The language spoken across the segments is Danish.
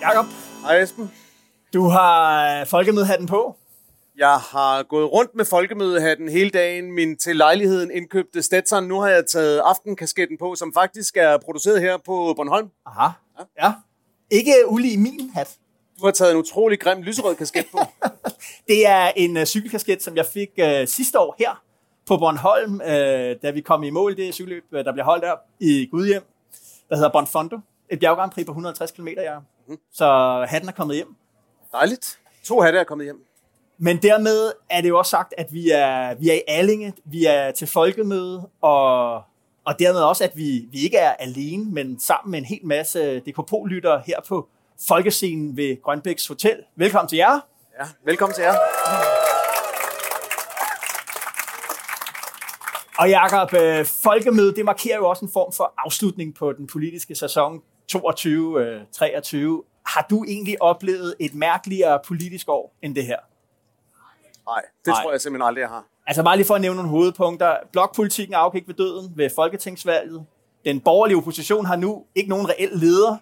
Jakob, Hej Esben. du har øh, folkemødehatten på. Jeg har gået rundt med folkemødehatten hele dagen. Min til lejligheden indkøbte Stetson. Nu har jeg taget aftenkasketten på, som faktisk er produceret her på Bornholm. Aha. Ja. Ikke ulig min hat. Du har taget en utrolig grim lyserød kasket på. Det er en uh, cykelkasket, som jeg fik uh, sidste år her på Bornholm, uh, da vi kom i mål. Det cykelløb, uh, der bliver holdt der i Gudhjem, der hedder Bonfondo. Et bjerggrandprix på 150 km, ja. Mm. Så hatten er kommet hjem. Dejligt. To hatte er kommet hjem. Men dermed er det jo også sagt, at vi er, vi er i Allinge, vi er til folkemøde, og, og dermed også, at vi, vi ikke er alene, men sammen med en hel masse DKP-lyttere her på Folkescenen ved Grønbæks Hotel. Velkommen til jer. Ja, velkommen til jer. Og Jakob, øh, folkemødet, det markerer jo også en form for afslutning på den politiske sæson 22-23. Har du egentlig oplevet et mærkeligere politisk år end det her? Nej, det Nej. tror jeg simpelthen aldrig, jeg har. Altså bare lige for at nævne nogle hovedpunkter. Blokpolitikken afgik ved døden ved folketingsvalget. Den borgerlige opposition har nu ikke nogen reel leder.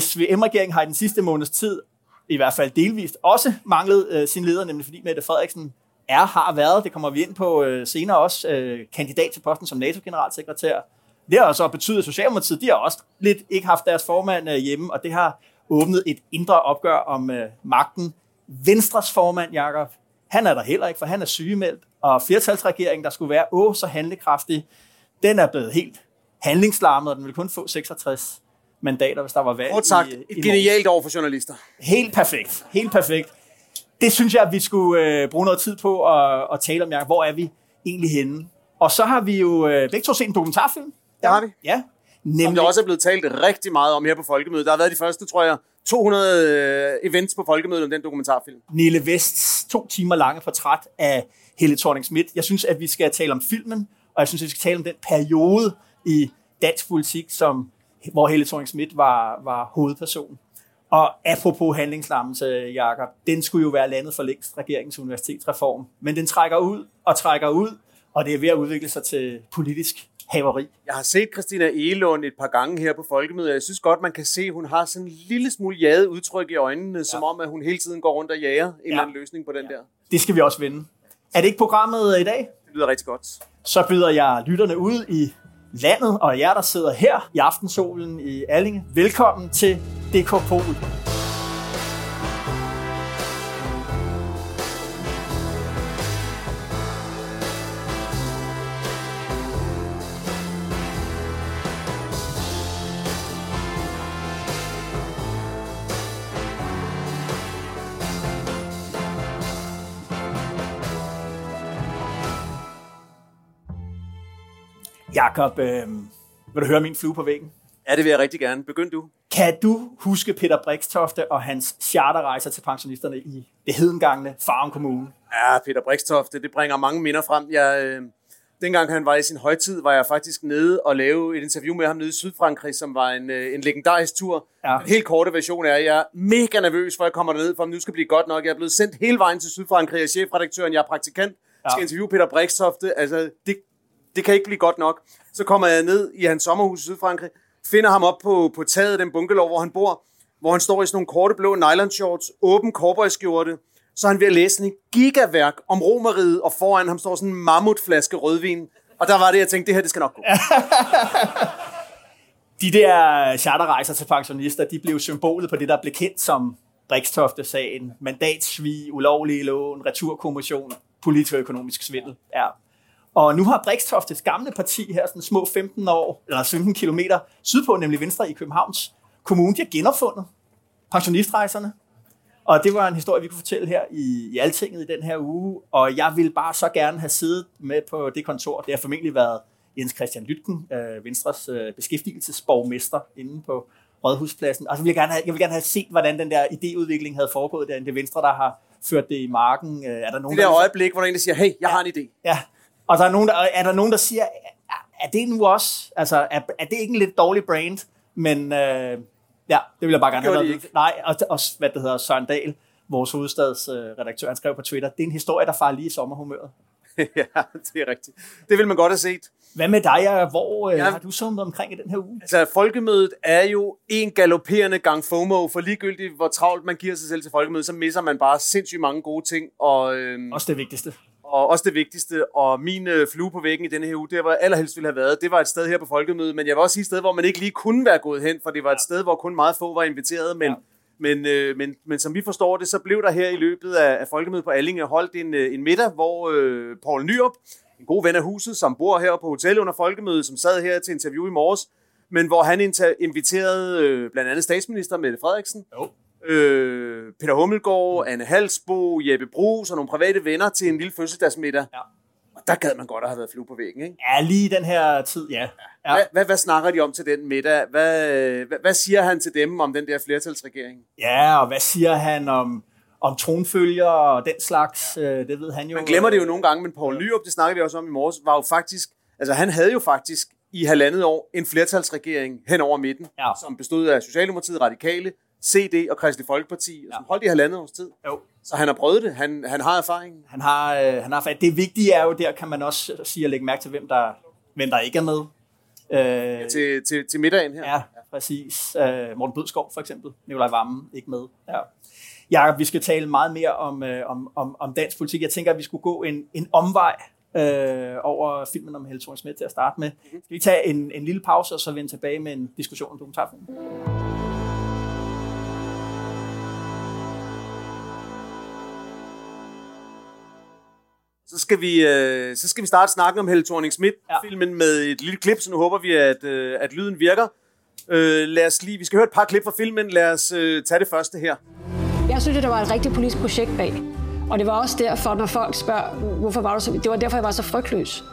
SVM-regeringen har i den sidste måneds tid, i hvert fald delvist, også manglet øh, sin leder, nemlig fordi Mette Frederiksen er, har været, det kommer vi ind på øh, senere også, øh, kandidat til posten som NATO-generalsekretær. Det har så betydet, at Socialdemokratiet de har også lidt ikke haft deres formand øh, hjemme, og det har åbnet et indre opgør om øh, magten. Venstres formand, Jakob, han er der heller ikke, for han er sygemeldt, og flertalsregeringen, der skulle være åh så handlekraftig, den er blevet helt handlingslammet, og den vil kun få 66 mandater, hvis der var valg Kort sagt, i, i et genialt år for journalister. Helt perfekt. Helt perfekt. Det synes jeg, at vi skulle øh, bruge noget tid på at, at tale om, Jacob. Hvor er vi egentlig henne? Og så har vi jo øh, begge to set en dokumentarfilm. Det har vi. Ja. Som Nemlig, der også er blevet talt rigtig meget om her på Folkemødet. Der har været de første, tror jeg, 200 øh, events på Folkemødet om den dokumentarfilm. Nille Vests to timer lange portræt af Helle thorning Schmidt. Jeg synes, at vi skal tale om filmen, og jeg synes, at vi skal tale om den periode i dansk politik, som, hvor Helle thorning var, var hovedperson. Og apropos handlingslammelse, Jakob, den skulle jo være landet for længst, regeringens universitetsreform. Men den trækker ud og trækker ud, og det er ved at udvikle sig til politisk haveri. Jeg har set Christina Egelund et par gange her på Folkemødet, og jeg synes godt, man kan se, at hun har sådan en lille smule jaget udtryk i øjnene, ja. som om, at hun hele tiden går rundt og jager en ja. eller anden løsning på den ja. der. Det skal vi også vinde. Er det ikke programmet i dag? Det lyder rigtig godt. så byder jeg lytterne ud i landet, og jer, der sidder her i aftensolen i Allinge. Velkommen til DK Pol. Jakob, øh, vil du høre min flue på væggen? Ja, det vil jeg rigtig gerne. Begynd du. Kan du huske Peter Brikstofte og hans charterrejser til pensionisterne i det hedengangne Farum Kommune? Ja, Peter Brikstofte, det bringer mange minder frem. Jeg, øh, dengang han var i sin højtid, var jeg faktisk nede og lave et interview med ham nede i Sydfrankrig, som var en, øh, en legendarisk tur. Ja. Den helt korte version er, at jeg er mega nervøs, for jeg kommer derned, for nu skal blive godt nok. Jeg er blevet sendt hele vejen til Sydfrankrig af chefredaktøren, jeg er praktikant, ja. skal interviewe Peter Brikstofte. Altså, det, det kan ikke blive godt nok. Så kommer jeg ned i hans sommerhus i Sydfrankrig, finder ham op på, på taget af den bunkerlov, hvor han bor, hvor han står i sådan nogle korte blå nylon shorts, åben cowboyskjorte, så er han ved at læse sådan en gigaværk om romeriet, og foran ham står sådan en mammutflaske rødvin. Og der var det, jeg tænkte, det her, det skal nok gå. De der charterrejser til pensionister, de blev symbolet på det, der blev kendt som Brikstofte-sagen. Mandatsvig, ulovlige lån, returkommission, politisk og økonomisk svindel. Ja. Og nu har Brikstoftes gamle parti her, sådan små 15 år, eller 15 kilometer sydpå, nemlig Venstre i Københavns Kommune, de har genopfundet pensionistrejserne. Og det var en historie, vi kunne fortælle her i, i Altinget i den her uge. Og jeg ville bare så gerne have siddet med på det kontor. Det har formentlig været Jens Christian Lytken, øh, Venstres øh, beskæftigelsesborgmester inde på Rådhuspladsen. Altså, jeg vil, gerne have, jeg vil gerne have set, hvordan den der idéudvikling havde foregået derinde. Det Venstre, der har ført det i marken. Øh, er der nogen, Det der der, øjeblik, hvor der er en, der siger, hey, jeg har en idé. Ja, og der er nogen, der, er der nogen, der siger, er- det nu også, altså, er, er det ikke en lidt dårlig brand? Men øh, ja, det vil jeg bare gerne have noget. Nej, og, og hvad det hedder, Søren Dahl, vores hovedstadsredaktør, han skrev på Twitter, det er en historie, der farer lige i sommerhumøret. ja, det er rigtigt. Det vil man godt have set. Hvad med dig, hvor ja. har du summet omkring i den her uge? Altså, folkemødet er jo en galopperende gang FOMO, for ligegyldigt hvor travlt man giver sig selv til folkemødet, så misser man bare sindssygt mange gode ting. Og, øhm, også det vigtigste. Og også det vigtigste, og min øh, flue på væggen i denne her uge, det var allerhelst ville have været, det var et sted her på folkemødet, men jeg vil også sige et sted, hvor man ikke lige kunne være gået hen, for det var et sted, hvor kun meget få var inviteret, men, ja. men, øh, men, men som vi forstår det, så blev der her i løbet af, af folkemødet på Allinge holdt en, øh, en middag, hvor øh, Paul Nyrup, en god ven af huset, som bor her på hotellet under folkemødet, som sad her til interview i morges, men hvor han inviterede øh, blandt andet statsminister Mette Frederiksen, jo. Øh, Peter Hummelgaard, Anne Halsbo, Jeppe Brugs og nogle private venner til en lille fødselsdagsmiddag. Ja. Og der gad man godt at have været flue på væggen, ikke? Ja, lige den her tid, ja. ja. Hvad, hvad, hvad snakker de om til den middag? Hvad, hvad, hvad siger han til dem om den der flertalsregering? Ja, og hvad siger han om, om tronfølger og den slags? Øh, det ved han jo. Man glemmer det jo nogle gange, men Poul Nyrup, det snakkede vi også om i morges, var jo faktisk, altså han havde jo faktisk i halvandet år en flertalsregering hen over midten, ja. som bestod af Socialdemokratiet, Radikale, CD og Kristelig Folkeparti, ja. som holdt i halvandet års tid. Jo. Så han har prøvet det. Han, han har erfaring. Han har, øh, han har. Det vigtige er jo, der kan man også sige at lægge mærke til, hvem der, hvem der ikke er med. Øh, ja, til, til, til middagen her. Ja, præcis. Øh, Morten Bødskov for eksempel. Nikolaj Vammen ikke med. Ja. Jakob, vi skal tale meget mere om, øh, om, om, om dansk politik. Jeg tænker, at vi skulle gå en, en omvej øh, over filmen om Helle thorning til at starte med. Mm-hmm. Skal vi tage en, en lille pause, og så vende tilbage med en diskussion om dokumentarfilmen? Så skal vi, øh, så skal vi starte snakken om Helle thorning schmidt filmen ja. med et lille klip, så nu håber vi, at, øh, at lyden virker. Øh, lad os lige, vi skal høre et par klip fra filmen. Lad os øh, tage det første her. Jeg synes, det var et rigtig politisk projekt bag. Og det var også derfor, når folk spørger, hvorfor var du så... Det var derfor, jeg var så frygtløs.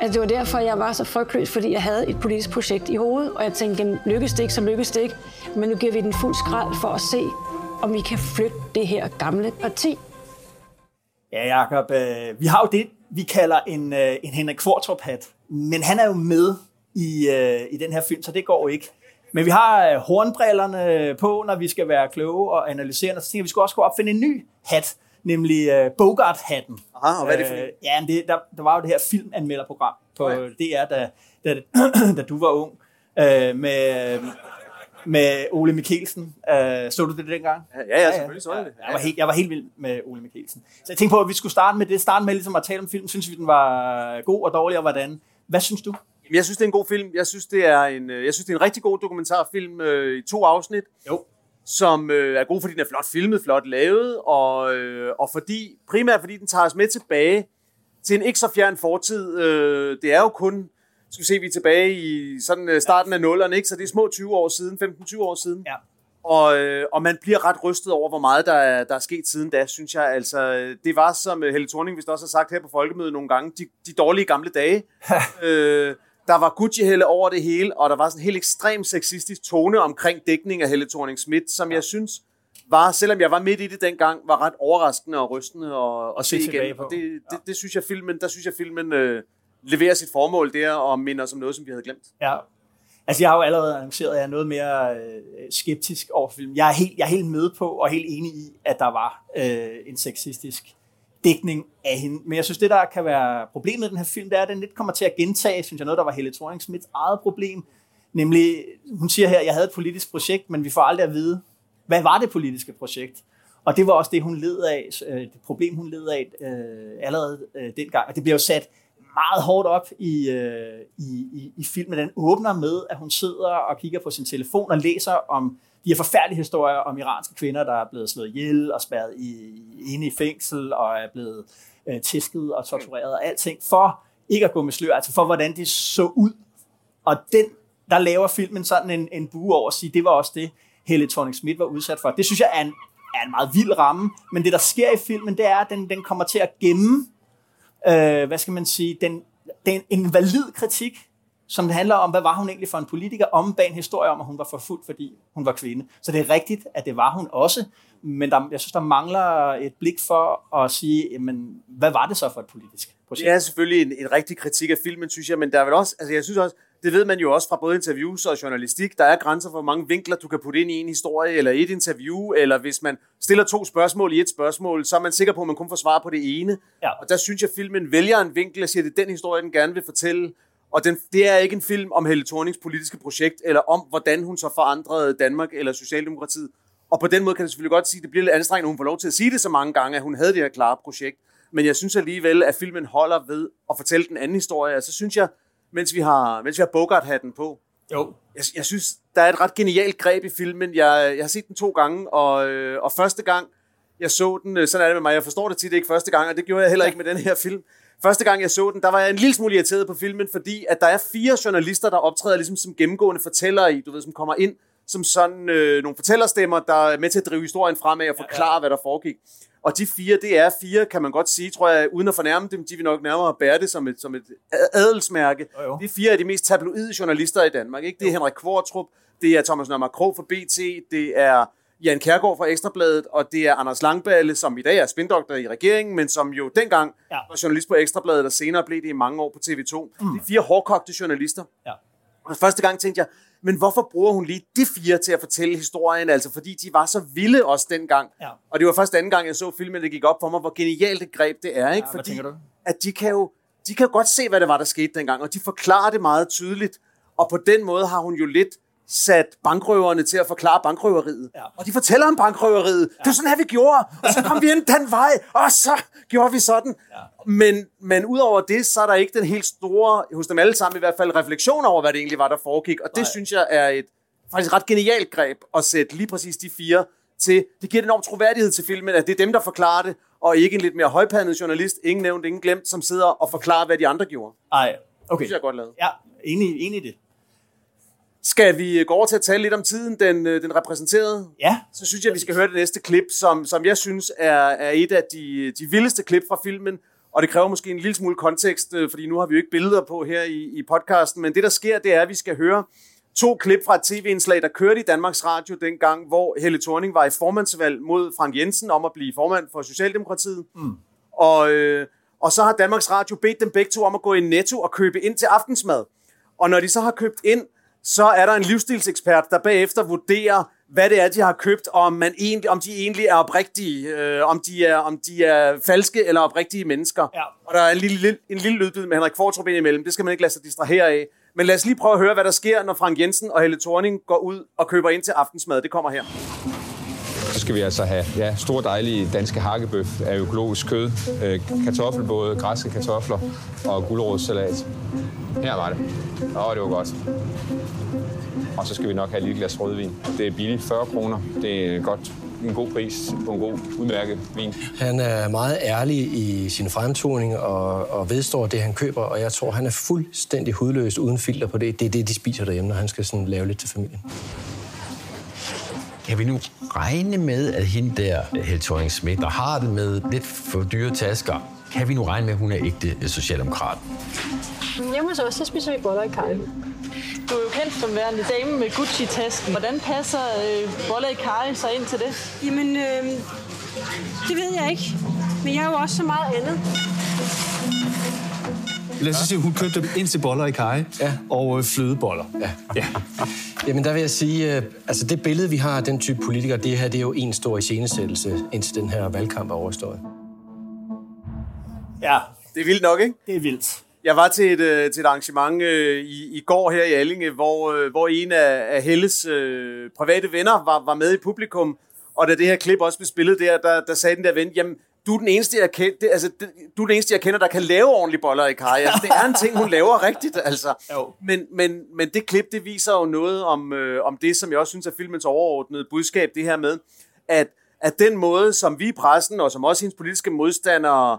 Altså, det var derfor, jeg var så frygtløs, fordi jeg havde et politisk projekt i hovedet, og jeg tænkte, lykkes det ikke, så lykkes det ikke. Men nu giver vi den fuld skrald for at se, om vi kan flytte det her gamle parti Ja, Jacob, øh, vi har jo det, vi kalder en, øh, en Henrik Kvartrup-hat, men han er jo med i, øh, i den her film, så det går ikke. Men vi har øh, hornbrillerne på, når vi skal være kloge og analysere, og så tænker vi, vi skal også gå op og finde en ny hat, nemlig øh, Bogart-hatten. Aha, og hvad er det for øh, Ja, det, der, der var jo det her filmanmelderprogram på okay. DR, da, da, da du var ung, øh, med med Ole Mikkelsen. Uh, så du det dengang? Ja, ja, selvfølgelig så jeg det. Ja. Jeg, var helt, jeg var helt vild med Ole Mikkelsen. Så jeg tænkte på, at vi skulle starte med det. Starte med ligesom at tale om filmen. Synes vi, den var god og dårlig, og hvordan? Hvad synes du? Jeg synes, det er en god film. Jeg synes, det er en, øh, jeg synes, det er en rigtig god dokumentarfilm øh, i to afsnit. Jo. Som øh, er god, fordi den er flot filmet, flot lavet, og, øh, og fordi, primært fordi den tager os med tilbage til en ikke så fjern fortid. Øh, det er jo kun skal vi se, vi er tilbage i sådan øh, starten af nullerne, ikke? så det er små 20 år siden, 15-20 år siden. Ja. Og, øh, og man bliver ret rystet over, hvor meget der er, der er sket siden da, synes jeg. Altså, det var, som øh, Helle Thorning vist også har sagt her på Folkemødet nogle gange, de, de dårlige gamle dage. øh, der var Gucci-helle over det hele, og der var sådan en helt ekstrem sexistisk tone omkring dækning af Helle thorning Schmidt, som ja. jeg synes var, selvom jeg var midt i det dengang, var ret overraskende og rystende at, at se igen. Og det, det, det, det, synes jeg filmen, der synes jeg filmen øh, leverer sit formål der og minder om noget, som vi havde glemt. Ja. Altså, jeg har jo allerede annonceret, at jeg er noget mere øh, skeptisk over filmen. Jeg er, helt, jeg er helt med på og helt enig i, at der var øh, en sexistisk dækning af hende. Men jeg synes, det der kan være problemet med den her film, det er, at den lidt kommer til at gentage, synes jeg, noget, der var Helle thorning eget problem. Nemlig, hun siger her, at jeg havde et politisk projekt, men vi får aldrig at vide, hvad var det politiske projekt? Og det var også det, hun led af, øh, det problem, hun led af øh, allerede øh, dengang. Og det bliver jo sat meget hårdt op i, øh, i, i, i filmen. Den åbner med, at hun sidder og kigger på sin telefon og læser om de her forfærdelige historier om iranske kvinder, der er blevet slået ihjel og spærret i, inde i fængsel og er blevet øh, tæsket og tortureret og alting, for ikke at gå med slør, altså for hvordan det så ud. Og den, der laver filmen sådan en, en bue over at sige, det var også det, Helle thorning Schmidt var udsat for. Det synes jeg er en, er en meget vild ramme, men det der sker i filmen, det er, at den, den kommer til at gemme øh, hvad skal man sige, den, den, en valid kritik, som det handler om, hvad var hun egentlig for en politiker, om bag en historie om, at hun var forfulgt, fordi hun var kvinde. Så det er rigtigt, at det var hun også, men der, jeg synes, der mangler et blik for at sige, jamen, hvad var det så for et politisk projekt? Det er selvfølgelig en, en rigtig kritik af filmen, synes jeg, men der er vel også, altså jeg synes også, det ved man jo også fra både interviews og journalistik. Der er grænser for, hvor mange vinkler du kan putte ind i en historie, eller et interview, eller hvis man stiller to spørgsmål i et spørgsmål, så er man sikker på, at man kun får svar på det ene. Ja. Og der synes jeg, at filmen vælger en vinkel og siger, at det er den historie, den gerne vil fortælle. Og den, det er ikke en film om Helle Thornings politiske projekt, eller om, hvordan hun så forandrede Danmark eller Socialdemokratiet. Og på den måde kan det selvfølgelig godt sige, at det bliver lidt anstrengende, at hun får lov til at sige det så mange gange, at hun havde det her klare projekt. Men jeg synes alligevel, at filmen holder ved at fortælle den anden historie. Og så synes jeg, mens vi har, mens vi har Bogart-hatten på, Jo. jeg, jeg synes, der er et ret genialt greb i filmen. Jeg, jeg har set den to gange, og, øh, og første gang, jeg så den, øh, sådan er det med mig, jeg forstår det tit ikke første gang, og det gjorde jeg heller ikke med den her film. Første gang, jeg så den, der var jeg en lille smule irriteret på filmen, fordi at der er fire journalister, der optræder ligesom som gennemgående fortællere i, du ved, som kommer ind som sådan øh, nogle fortællerstemmer, der er med til at drive historien fremad og forklare, ja, ja. hvad der foregik. Og de fire, det er fire, kan man godt sige, tror jeg, uden at fornærme dem, de vil nok nærmere bære det som et, som et adelsmærke. Jo, jo. Det er fire af de mest tabloide journalister i Danmark. Ikke? Det er Henrik Kvartrup, det er Thomas Nørmer Krog fra BT, det er Jan Kærgaard fra Ekstrabladet, og det er Anders Langballe, som i dag er spindoktor i regeringen, men som jo dengang Ja. var journalist på Ekstrabladet, og senere blev det i mange år på TV2. Mm. Det er fire hårdkogte journalister. Ja. Og første gang tænkte jeg, men hvorfor bruger hun lige de fire til at fortælle historien? Altså fordi de var så vilde også dengang. Ja. Og det var først anden gang, jeg så filmen, det gik op for mig, hvor genialt et greb det er. Ikke? hvad fordi tænker du? at de kan, jo, de kan jo godt se, hvad det var, der skete dengang, og de forklarer det meget tydeligt. Og på den måde har hun jo lidt sat bankrøverne til at forklare bankrøveriet. Ja. Og de fortæller om bankrøveriet. Ja. Det var sådan her, vi gjorde. Og så kom vi ind den vej, og så gjorde vi sådan. Ja. Men, men udover det, så er der ikke den helt store, hos dem alle sammen i hvert fald, refleksion over, hvad det egentlig var, der foregik. Og det Nej. synes jeg er et faktisk ret genialt greb at sætte lige præcis de fire til. Det giver en enorm troværdighed til filmen, at det er dem, der forklarer det, og ikke en lidt mere højpandet journalist, ingen nævnt, ingen glemt, som sidder og forklarer, hvad de andre gjorde. Det Ej, okay. synes jeg er godt lavet. Ja, enig, enig i det. Skal vi gå over til at tale lidt om tiden, den, øh, den repræsenterede? Ja, Så synes jeg, vi skal høre det næste klip, som, som jeg synes er, er et af de, de vildeste klip fra filmen. Og det kræver måske en lille smule kontekst, øh, fordi nu har vi jo ikke billeder på her i, i podcasten. Men det, der sker, det er, at vi skal høre to klip fra et tv-indslag, der kørte i Danmarks Radio dengang, hvor Helle Thorning var i formandsvalg mod Frank Jensen om at blive formand for Socialdemokratiet. Mm. Og, øh, og så har Danmarks Radio bedt dem begge to om at gå i Netto og købe ind til aftensmad. Og når de så har købt ind, så er der en livsstilsekspert, der bagefter vurderer, hvad det er, de har købt, og om, man egentlig, om de egentlig er oprigtige, øh, om, de er, om de er falske eller oprigtige mennesker. Ja. Og der er en lille, en lille lydbid med Henrik Fortrup ind imellem. Det skal man ikke lade sig distrahere af. Men lad os lige prøve at høre, hvad der sker, når Frank Jensen og Helle Thorning går ud og køber ind til aftensmad. Det kommer her. Skal vi altså have ja, store dejlige danske hakkebøf af økologisk kød, øh, kartoffelbåde, græske kartofler og gulerodssalat. Her var det. Åh, det var godt. Og så skal vi nok have et lille glas rødvin. Det er billigt, 40 kroner. Det er godt, en god pris på en god, udmærket vin. Han er meget ærlig i sin fremtoning og, og vedstår det, han køber, og jeg tror, han er fuldstændig hudløs uden filter på det. Det er det, de spiser derhjemme, når han skal sådan lave lidt til familien. Kan vi nu regne med, at hende der, thorning Schmidt, der har det med lidt for dyre tasker, kan vi nu regne med, at hun er ægte øh, socialdemokrat? Hjemme hos os, så spiser vi boller i kaj. Du er jo kendt som værende dame med Gucci-tasken. Hvordan passer øh, boller i karry så ind til det? Jamen, øh, det ved jeg ikke. Men jeg er jo også så meget andet. Lad os sige, hun købte ind til boller i kaj Ja. og øh, flødeboller. Ja. ja. Jamen, der vil jeg sige, øh, altså det billede, vi har af den type politikere, det her, det er jo en stor iscenesættelse, indtil den her valgkamp er overstået. ja, Det er vildt nok, ikke? det er vildt. Jeg var til et, øh, til et arrangement øh, i, i går her i Allinge, hvor, øh, hvor en af, af Helles øh, private venner var, var med i publikum, og da det her klip også blev spillet der, der, der sagde den der ven, jamen, du er den eneste, jeg kender, altså, du er den eneste, jeg kender, der kan lave ordentlige boller i kaj. Altså, det er en ting, hun laver rigtigt, altså. Jo. Men, men, men det klip, det viser jo noget om, øh, om det, som jeg også synes er filmens overordnede budskab, det her med, at, at den måde, som vi i pressen, og som også hendes politiske modstandere,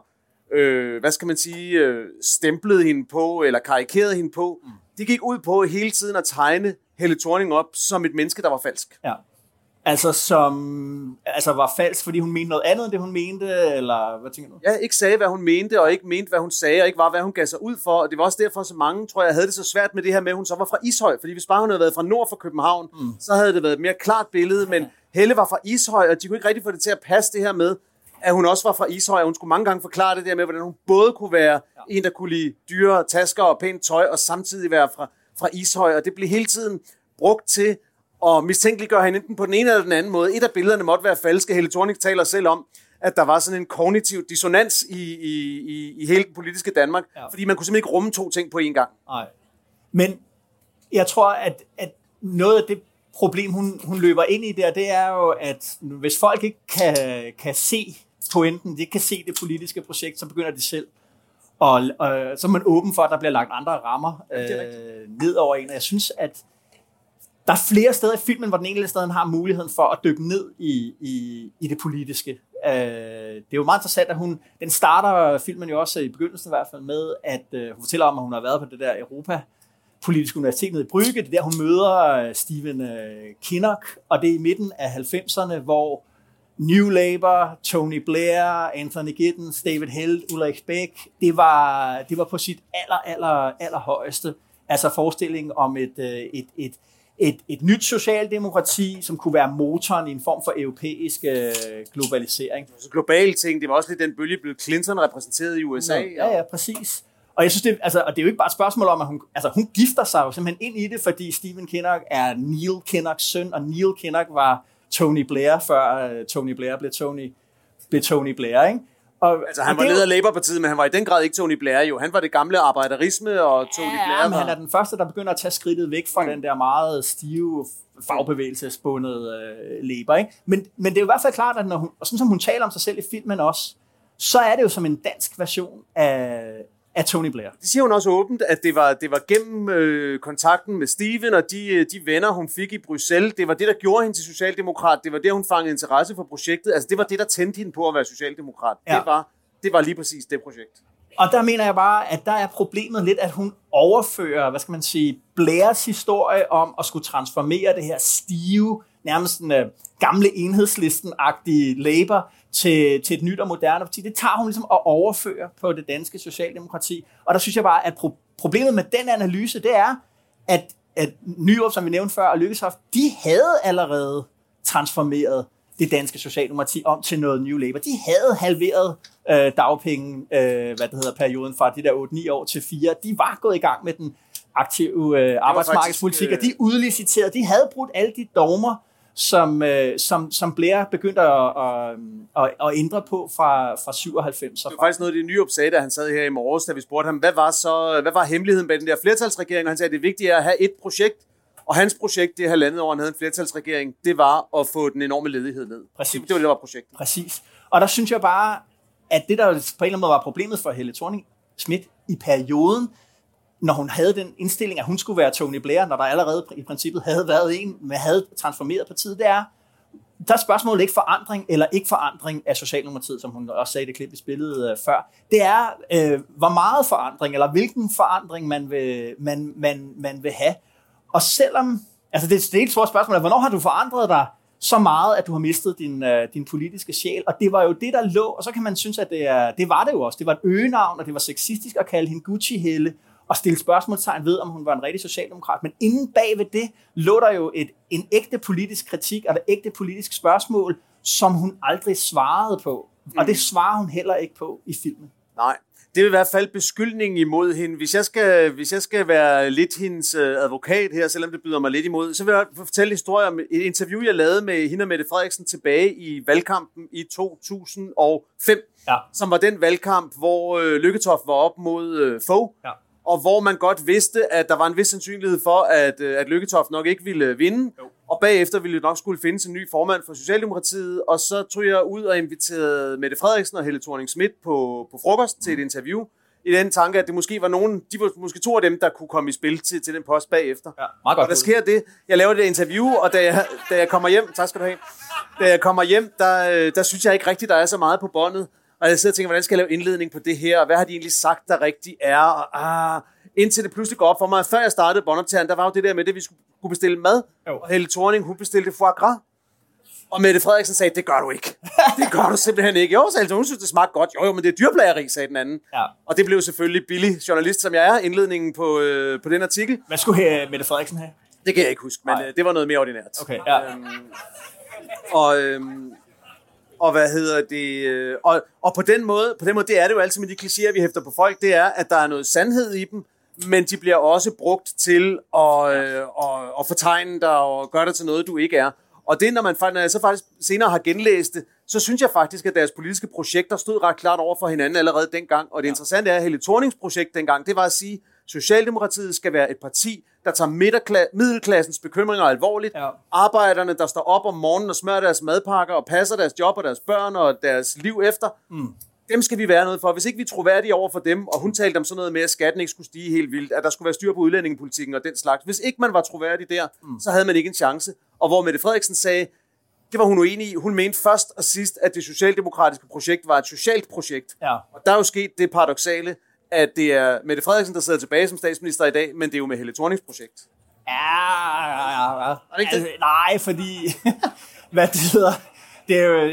øh, hvad skal man sige, øh, stemplede hende på, eller karikerede hende på, mm. det gik ud på hele tiden at tegne Helle Thorning op som et menneske, der var falsk. Ja. Altså, som altså var falsk, fordi hun mente noget andet, end det hun mente, eller hvad tænker du? Ja, ikke sagde, hvad hun mente, og ikke mente, hvad hun sagde, og ikke var, hvad hun gav sig ud for. Og det var også derfor, så mange, tror jeg, havde det så svært med det her med, at hun så var fra Ishøj. Fordi hvis bare hun havde været fra nord for København, mm. så havde det været et mere klart billede. Men Helle var fra Ishøj, og de kunne ikke rigtig få det til at passe det her med, at hun også var fra Ishøj, og hun skulle mange gange forklare det der med, hvordan hun både kunne være ja. en, der kunne lide dyre tasker og pænt tøj, og samtidig være fra, fra Ishøj, og det blev hele tiden brugt til at mistænkeliggøre hende enten på den ene eller den anden måde. Et af billederne måtte være falske. Helle Thorning taler selv om, at der var sådan en kognitiv dissonans i, i, i, i hele den politiske Danmark, ja. fordi man kunne simpelthen ikke rumme to ting på én gang. Nej. Men jeg tror, at, at noget af det problem, hun, hun løber ind i der, det er jo, at hvis folk ikke kan, kan se pointen, de kan se det politiske projekt, så begynder de selv. Og, og så er man åben for, at der bliver lagt andre rammer øh, ned over en. Og jeg synes, at der er flere steder i filmen, hvor den enkelte sted har muligheden for at dykke ned i, i, i det politiske. Øh, det er jo meget interessant, at hun, den starter filmen jo også i begyndelsen i hvert fald med, at øh, hun fortæller om, at hun har været på det der Europa politiske Universitet nede i Brygge. Det er der, hun møder øh, Stephen øh, Kinnock, og det er i midten af 90'erne, hvor New Labour, Tony Blair, Anthony Giddens, David Held, Ulrich Beck, det var, det var på sit aller, aller, aller højeste. Altså forestillingen om et, øh, et, et, et, et nyt socialdemokrati, som kunne være motoren i en form for europæisk øh, globalisering. Så globale ting, det var også lidt den bølge, blev Clinton repræsenteret i USA. Ja, ja, præcis. Og jeg synes, det, altså, og det er jo ikke bare et spørgsmål om, at hun, altså, hun gifter sig jo simpelthen ind i det, fordi Stephen Kinnock er Neil Kinnocks søn, og Neil Kinnock var Tony Blair, før uh, Tony Blair blev Tony, blev Tony Blair, ikke? Og, altså, han var leder af Labour-partiet, men han var i den grad ikke Tony Blair jo. Han var det gamle arbejderisme, og Tony ja, Blair var... han er den første, der begynder at tage skridtet væk fra mm. den der meget stive fagbevægelsesbundet uh, Labour. Ikke? Men, men det er jo i hvert fald klart, at når hun, og sådan som hun taler om sig selv i filmen også, så er det jo som en dansk version af, af Tony Blair. Det siger hun også åbent, at det var, det var gennem øh, kontakten med Steven og de, øh, de venner, hun fik i Bruxelles. Det var det, der gjorde hende til socialdemokrat. Det var det, hun fangede interesse for projektet. Altså, det var det, der tændte hende på at være socialdemokrat. Ja. Det, var, det var lige præcis det projekt. Og der mener jeg bare, at der er problemet lidt, at hun overfører, hvad skal man sige, Blairs historie om at skulle transformere det her stive, nærmest en uh, gamle enhedslisten-agtige Labour til, til et nyt og moderne parti. Det tager hun ligesom at overføre på det danske socialdemokrati. Og der synes jeg bare, at pro- problemet med den analyse, det er, at, at Nyrup, som vi nævnte før, og Lykketoft, de havde allerede transformeret det danske socialdemokrati om til noget New Labour. De havde halveret øh, dagpenge, øh, hvad det hedder, perioden fra de der 8-9 år til 4. De var gået i gang med den aktive øh, arbejdsmarkedspolitik, og de øh, udliciterede, de havde brudt alle de dogmer, som, øh, som, som Blair begyndte at, at, at, at ændre på fra, fra 97. Det var faktisk noget, det nye sagde, da han sad her i morges, da vi spurgte ham, hvad var så hvad var hemmeligheden bag den der flertalsregering? Og han sagde, at det vigtige er at have et projekt, og hans projekt, det her landet over, han havde en flertalsregering, det var at få den enorme ledighed ned. Præcis. Det, var det, der var projektet. Præcis. Og der synes jeg bare, at det, der på en eller anden måde var problemet for Helle thorning Schmidt i perioden, når hun havde den indstilling, at hun skulle være Tony Blair, når der allerede i princippet havde været en, med havde transformeret partiet, det er, der er spørgsmålet ikke forandring eller ikke forandring af Socialdemokratiet, som hun også sagde i det klip, vi spillede øh, før. Det er, øh, hvor meget forandring, eller hvilken forandring man vil, man, man, man vil have. Og selvom, altså det, det er et stort spørgsmål, hvornår har du forandret dig så meget, at du har mistet din, øh, din politiske sjæl? Og det var jo det, der lå, og så kan man synes, at det, er, det var det jo også. Det var et øgenavn, og det var sexistisk at kalde hende Gucci-helle, og stille spørgsmålstegn ved, om hun var en rigtig socialdemokrat. Men inden bag ved det lå der jo et, en ægte politisk kritik og et ægte politisk spørgsmål, som hun aldrig svarede på. Mm. Og det svarer hun heller ikke på i filmen. Nej, det vil i hvert fald beskyldningen imod hende. Hvis jeg skal, hvis jeg skal være lidt hendes øh, advokat her, selvom det byder mig lidt imod, så vil jeg fortælle en historie om et interview, jeg lavede med hende og Mette Frederiksen tilbage i valgkampen i 2005, ja. som var den valgkamp, hvor øh, Lykketoft var op mod øh, Fogh. Ja og hvor man godt vidste, at der var en vis sandsynlighed for, at, øh, at Lykketoft nok ikke ville vinde, jo. og bagefter ville det nok skulle findes en ny formand for Socialdemokratiet, og så tog jeg ud og inviterede Mette Frederiksen og Helle thorning Schmidt på, på frokost til et interview, i den tanke, at det måske var nogen, de var måske to af dem, der kunne komme i spil til, til den post bagefter. Ja, meget godt og der sker det, jeg laver det interview, og da jeg, da jeg kommer hjem, tak skal du have, da jeg kommer hjem, der, øh, der synes jeg ikke rigtigt, der er så meget på båndet, og jeg sidder og tænker, hvordan skal jeg lave indledning på det her, og hvad har de egentlig sagt, der rigtigt er, og ah, indtil det pludselig går op for mig. Før jeg startede båndoptageren, der var jo det der med, at vi skulle bestille mad, jo. og Helle Thorning, hun bestilte foie gras. Og Mette Frederiksen sagde, det gør du ikke. Det gør du simpelthen ikke. Jo, sagde hun synes, det smagte godt. Jo, jo, men det er dyrplageri, sagde den anden. Ja. Og det blev selvfølgelig billig journalist, som jeg er, indledningen på, øh, på den artikel. Hvad skulle her Mette Frederiksen have? Det kan jeg ikke huske, men øh, det var noget mere ordinært. Okay, ja. Øhm, og, øhm, og hvad hedder det, øh, og, og på den måde, på den måde, det er det jo altid med de klichéer, vi hæfter på folk, det er, at der er noget sandhed i dem, men de bliver også brugt til at, øh, at, at fortegne dig og gøre dig til noget, du ikke er. Og det, når, man, når jeg så faktisk senere har genlæst det, så synes jeg faktisk, at deres politiske projekter stod ret klart over for hinanden allerede dengang. Og det interessante er, at Helle Thornings projekt dengang, det var at sige, Socialdemokratiet skal være et parti, der tager middelklassens bekymringer alvorligt. Ja. Arbejderne, der står op om morgenen og smører deres madpakker og passer deres job og deres børn og deres liv efter. Mm dem skal vi være noget for. Hvis ikke vi er troværdige over for dem, og hun talte om sådan noget med, at skatten ikke skulle stige helt vildt, at der skulle være styr på udlændingepolitikken og den slags. Hvis ikke man var troværdig der, mm. så havde man ikke en chance. Og hvor Mette Frederiksen sagde, det var hun uenig i. Hun mente først og sidst, at det socialdemokratiske projekt var et socialt projekt. Ja. Og der er jo sket det paradoxale, at det er Mette Frederiksen, der sidder tilbage som statsminister i dag, men det er jo med Helle Thornings projekt. Ja, ja, ja. ja. Det ikke det? Altså, nej, fordi... hvad det hedder... Det er jo,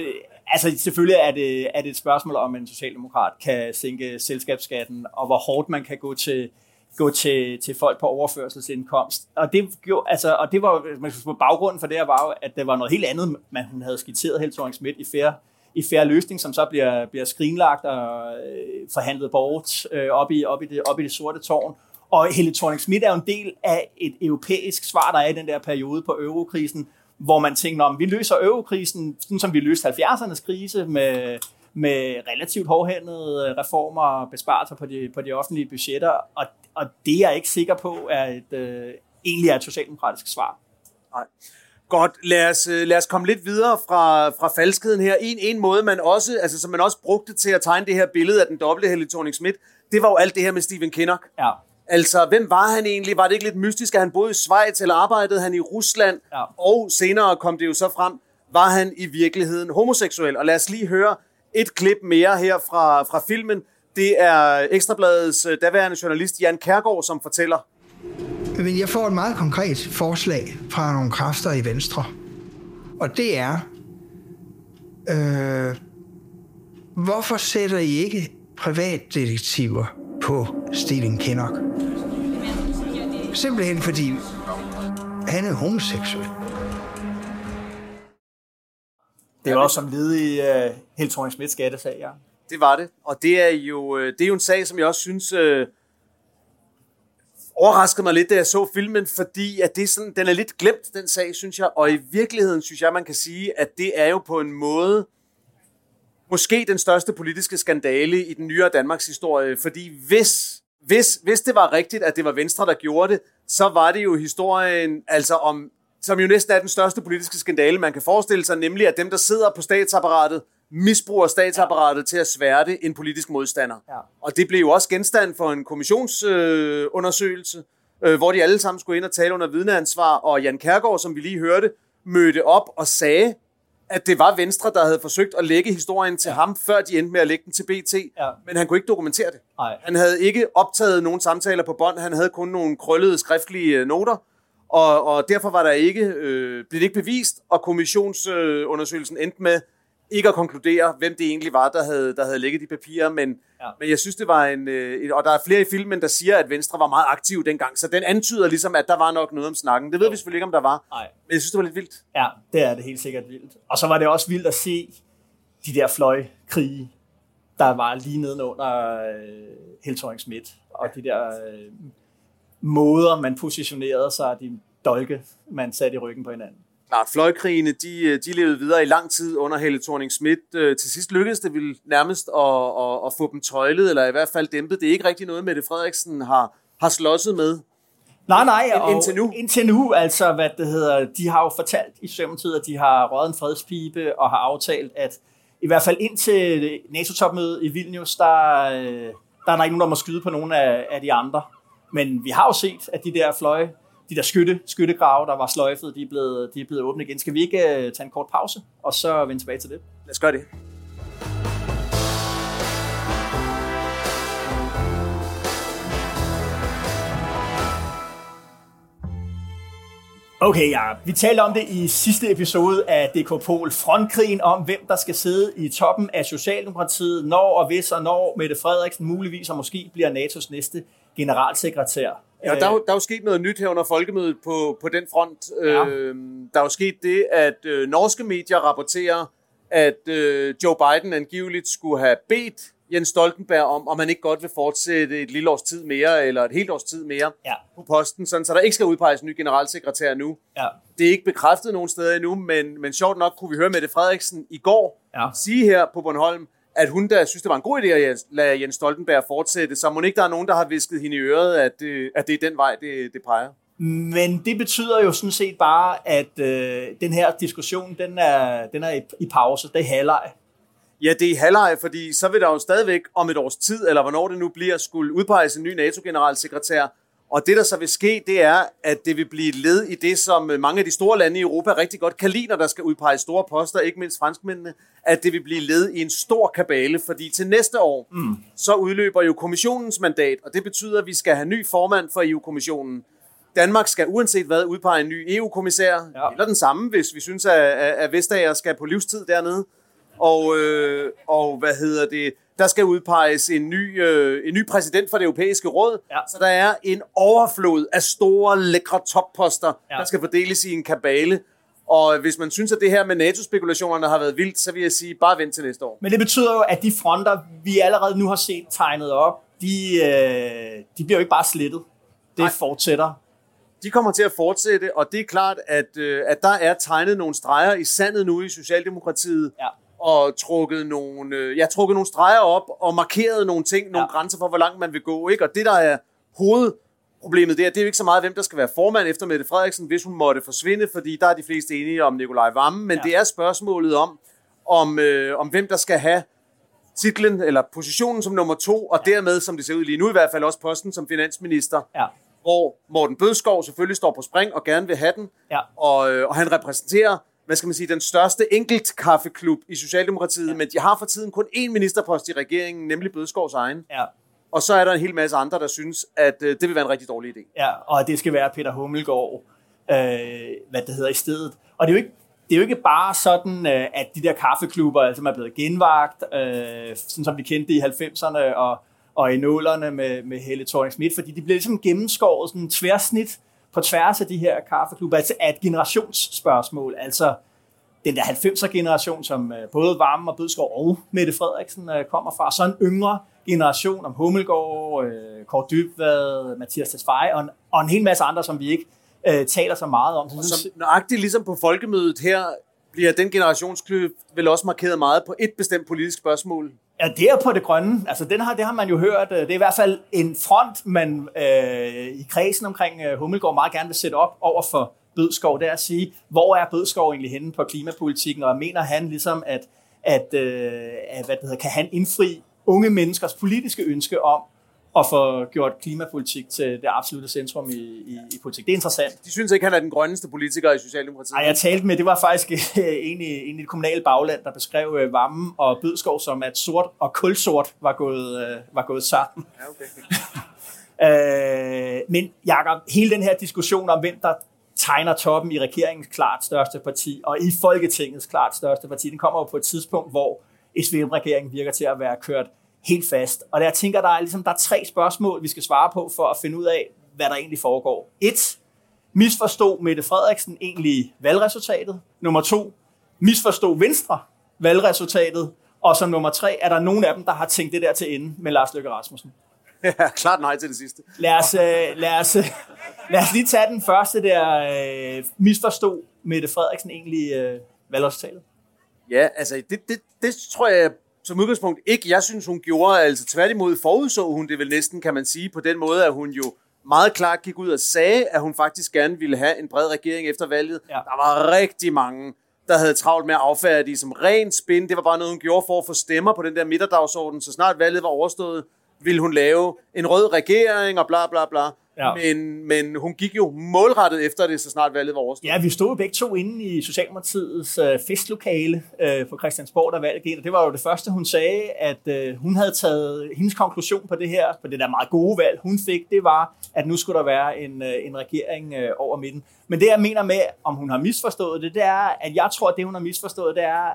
Altså selvfølgelig er det, er det et spørgsmål om, en socialdemokrat kan sænke selskabsskatten, og hvor hårdt man kan gå til, gå til, til folk på overførselsindkomst. Og det, gjorde, altså, og det var, man på baggrunden for det her var jo, at det var noget helt andet, man hun havde skitseret Helle thorning Schmidt i færre i færre løsning, som så bliver, bliver skrinlagt og øh, forhandlet bort øh, op, i, op, i det, op i det sorte tårn. Og Helle thorning Schmidt er jo en del af et europæisk svar, der er i den der periode på eurokrisen, hvor man tænker, om vi løser eurokrisen, sådan som vi løste 70'ernes krise med, med relativt hårdhændede øh, reformer og besparelser på de, på de offentlige budgetter, og, og det er jeg ikke sikker på er et, øh, egentlig er et socialdemokratisk svar. Nej. Godt, lad os, øh, lad os komme lidt videre fra, fra falskheden her. En, en måde, man også, altså, som man også brugte til at tegne det her billede af den dobbelte Helle thorning Schmidt, det var jo alt det her med Stephen Kinnock. Ja. Altså, hvem var han egentlig? Var det ikke lidt mystisk, at han boede i Schweiz, eller arbejdede han i Rusland? Ja. Og senere kom det jo så frem, var han i virkeligheden homoseksuel? Og lad os lige høre et klip mere her fra, fra filmen. Det er Ekstrabladets øh, daværende journalist Jan Kærgaard, som fortæller. Men jeg får et meget konkret forslag fra nogle kræfter i Venstre. Og det er, øh, hvorfor sætter I ikke privatdetektiver på Stephen Kinnock. Simpelthen fordi han er homoseksuel. Det var også som led i uh, Helt Thorning Smiths skattesag, ja. Det var det, og det er jo, øh, det er jo en sag, som jeg også synes uh, overraskede mig lidt, da jeg så filmen, fordi at det er sådan, den er lidt glemt, den sag, synes jeg, og i virkeligheden synes jeg, man kan sige, at det er jo på en måde måske den største politiske skandale i den nyere Danmarks historie, fordi hvis, hvis, hvis det var rigtigt, at det var Venstre, der gjorde det, så var det jo historien, altså om, som jo næsten er den største politiske skandale, man kan forestille sig, nemlig at dem, der sidder på statsapparatet, misbruger statsapparatet til at sværte en politisk modstander. Ja. Og det blev jo også genstand for en kommissionsundersøgelse, øh, øh, hvor de alle sammen skulle ind og tale under vidneansvar, og Jan Kærgaard, som vi lige hørte, mødte op og sagde, at det var Venstre, der havde forsøgt at lægge historien til ja. ham, før de endte med at lægge den til BT, ja. men han kunne ikke dokumentere det. Ej. Han havde ikke optaget nogen samtaler på bånd, han havde kun nogle krøllede skriftlige øh, noter, og, og derfor var der ikke, øh, blev det ikke bevist, og kommissionsundersøgelsen øh, endte med, ikke at konkludere, hvem det egentlig var, der havde, der havde lægget de papirer, men, ja. men jeg synes, det var en... Øh, og der er flere i filmen, der siger, at Venstre var meget aktiv dengang, så den antyder ligesom, at der var nok noget om snakken. Det ved jo. vi selvfølgelig ikke, om der var, Nej. men jeg synes, det var lidt vildt. Ja, det er det helt sikkert vildt. Og så var det også vildt at se de der fløjkrige, der var lige nedenunder øh, Heltoring Schmidt, og de der øh, måder, man positionerede sig, de dolke, man satte i ryggen på hinanden klart, fløjkrigene, de, øh, de levede videre i lang tid under Helle thorning Schmidt. Øh, til sidst lykkedes det vel nærmest at, at, at få dem tøjlet, eller i hvert fald dæmpet. Det er ikke rigtig noget, Mette Frederiksen har, har slåsset med. Nej, nej, og indtil nu. indtil nu, altså, hvad det hedder, de har jo fortalt i Socialdemokratiet, at de har røget en fredspibe og har aftalt, at i hvert fald indtil NATO-topmødet i Vilnius, der, øh, der er der ikke nogen, der må skyde på nogen af, af de andre. Men vi har jo set, at de der fløje, de der skytte, skyttegrave, der var sløjfet, de er, blevet, de er blevet åbnet igen. Skal vi ikke uh, tage en kort pause, og så vende tilbage til det? Lad os gøre det. Okay, ja. Vi talte om det i sidste episode af DK Pol. Frontkrigen om, hvem der skal sidde i toppen af Socialdemokratiet, når og hvis og når Mette Frederiksen muligvis og måske bliver NATO's næste generalsekretær. Ja, der er, jo, der er jo sket noget nyt her under folkemødet på, på den front. Ja. Øh, der er jo sket det, at øh, norske medier rapporterer, at øh, Joe Biden angiveligt skulle have bedt Jens Stoltenberg om, om man ikke godt vil fortsætte et lille års tid mere, eller et helt års tid mere ja. på posten, sådan, så der ikke skal udpeges en ny generalsekretær nu. Ja. Det er ikke bekræftet nogen steder endnu, men, men sjovt nok kunne vi høre Mette Frederiksen i går ja. sige her på Bornholm, at hun da synes, det var en god idé at lade Jens Stoltenberg fortsætte, så må ikke der er nogen, der har visket hende i øret, at det, at det er den vej, det, det peger. Men det betyder jo sådan set bare, at øh, den her diskussion, den er, den er i, i pause. Det er halvleg. Ja, det er i halvleg, fordi så vil der jo stadigvæk om et års tid, eller hvornår det nu bliver, skulle udpeges en ny NATO-generalsekretær. Og det, der så vil ske, det er, at det vil blive et led i det, som mange af de store lande i Europa rigtig godt kan lide, når der skal udpeges store poster, ikke mindst franskmændene, at det vil blive led i en stor kabale, fordi til næste år, mm. så udløber jo kommissionens mandat, og det betyder, at vi skal have ny formand for EU-kommissionen. Danmark skal uanset hvad udpege en ny EU-kommissær, ja. eller den samme, hvis vi synes, at, at Vestager skal på livstid dernede. Og, øh, og hvad hedder det? Der skal udpeges en ny, øh, en ny præsident for det europæiske råd. Ja. Så der er en overflod af store, lækre topposter, ja. der skal fordeles i en kabale. Og hvis man synes, at det her med NATO-spekulationerne har været vildt, så vil jeg sige, bare vent til næste år. Men det betyder jo, at de fronter, vi allerede nu har set tegnet op, de, øh, de bliver jo ikke bare slettet. Det Nej. fortsætter. De kommer til at fortsætte, og det er klart, at, øh, at der er tegnet nogle streger i sandet nu i Socialdemokratiet. Ja og trukket nogle, øh, ja, trukket nogle streger op og markeret nogle ting, nogle ja. grænser for, hvor langt man vil gå. Ikke? Og det, der er hovedproblemet der, det er jo ikke så meget, hvem der skal være formand efter Mette Frederiksen, hvis hun måtte forsvinde, fordi der er de fleste enige om Nikolaj Vammen, men ja. det er spørgsmålet om, om, øh, om hvem der skal have titlen eller positionen som nummer to, og ja. dermed, som det ser ud lige nu i hvert fald, også posten som finansminister. Ja. Hvor Morten Bødskov selvfølgelig står på spring og gerne vil have den, ja. og, øh, og han repræsenterer hvad skal man sige, den største enkelt kaffeklub i Socialdemokratiet, ja. men de har for tiden kun én ministerpost i regeringen, nemlig Bødskovs egen. Ja. Og så er der en hel masse andre, der synes, at øh, det vil være en rigtig dårlig idé. Ja, og det skal være Peter Hummelgaard, øh, hvad det hedder i stedet. Og det er jo ikke, det er jo ikke bare sådan, øh, at de der kaffeklubber altså, er blevet genvagt, øh, sådan som vi kendte i 90'erne og, og i nullerne med, med Helle thorning Schmidt, fordi de blev ligesom gennemskåret sådan en tværsnit på tværs af de her kaffeklubber, altså er et generationsspørgsmål, altså den der 90'er generation, som øh, både Varme og Bødskov og Mette Frederiksen øh, kommer fra, så en yngre generation om Hummelgaard, øh, Kåre Dybvad, Mathias Tesfaye og en, og en hel masse andre, som vi ikke øh, taler så meget om. Og som nøjagtigt ligesom på folkemødet her, bliver den generationskløb vel også markeret meget på et bestemt politisk spørgsmål. Ja, det er på det grønne. Altså, den har, det har man jo hørt. Øh, det er i hvert fald en front, man øh, i kredsen omkring øh, Hummelgaard meget gerne vil sætte op over for Bødskov. Det er at sige, hvor er Bødskov egentlig henne på klimapolitikken, og mener han ligesom, at, at, øh, at hvad det hedder, kan han indfri unge menneskers politiske ønske om at få gjort klimapolitik til det absolutte centrum i, i, i politik. Det er interessant. De synes ikke, han er den grønneste politiker i Socialdemokratiet? Nej, jeg talte med, det var faktisk en i, en i det kommunale bagland, der beskrev uh, Vammen og Bødskov som, at sort og kulsort var gået, uh, var gået sammen. Ja, okay. uh, men Jacob, hele den her diskussion om, hvem der tegner toppen i regeringens klart største parti, og i Folketingets klart største parti, den kommer jo på et tidspunkt, hvor SVM-regeringen virker til at være kørt helt fast. Og jeg tænker, der er, ligesom, der er tre spørgsmål, vi skal svare på for at finde ud af, hvad der egentlig foregår. Et, misforstod Mette Frederiksen egentlig valgresultatet? Nummer to, misforstod Venstre valgresultatet? Og som nummer tre, er der nogen af dem, der har tænkt det der til ende med Lars Løkke Rasmussen? Ja, klart nej til det sidste. Lad os, øh, lad os, lad os lige tage den første der. Øh, misforstod Mette Frederiksen egentlig øh, valgresultatet? Ja, altså det, det, det tror jeg som udgangspunkt ikke, jeg synes, hun gjorde. Altså tværtimod forudså hun det vel næsten, kan man sige, på den måde, at hun jo meget klart gik ud og sagde, at hun faktisk gerne ville have en bred regering efter valget. Ja. Der var rigtig mange, der havde travlt med at affærdige som rent spin. Det var bare noget, hun gjorde for at få stemmer på den der midterdagsorden. Så snart valget var overstået, ville hun lave en rød regering og bla bla bla. Ja. Men, men hun gik jo målrettet efter det, så snart valget var overstået. Ja, vi stod jo begge to inde i Socialdemokratiets øh, festlokale øh, på Christiansborg, der valgte og det var jo det første, hun sagde, at øh, hun havde taget, hendes konklusion på det her, på det der meget gode valg, hun fik, det var, at nu skulle der være en, øh, en regering øh, over midten. Men det, jeg mener med, om hun har misforstået det, det er, at jeg tror, at det, hun har misforstået, det er,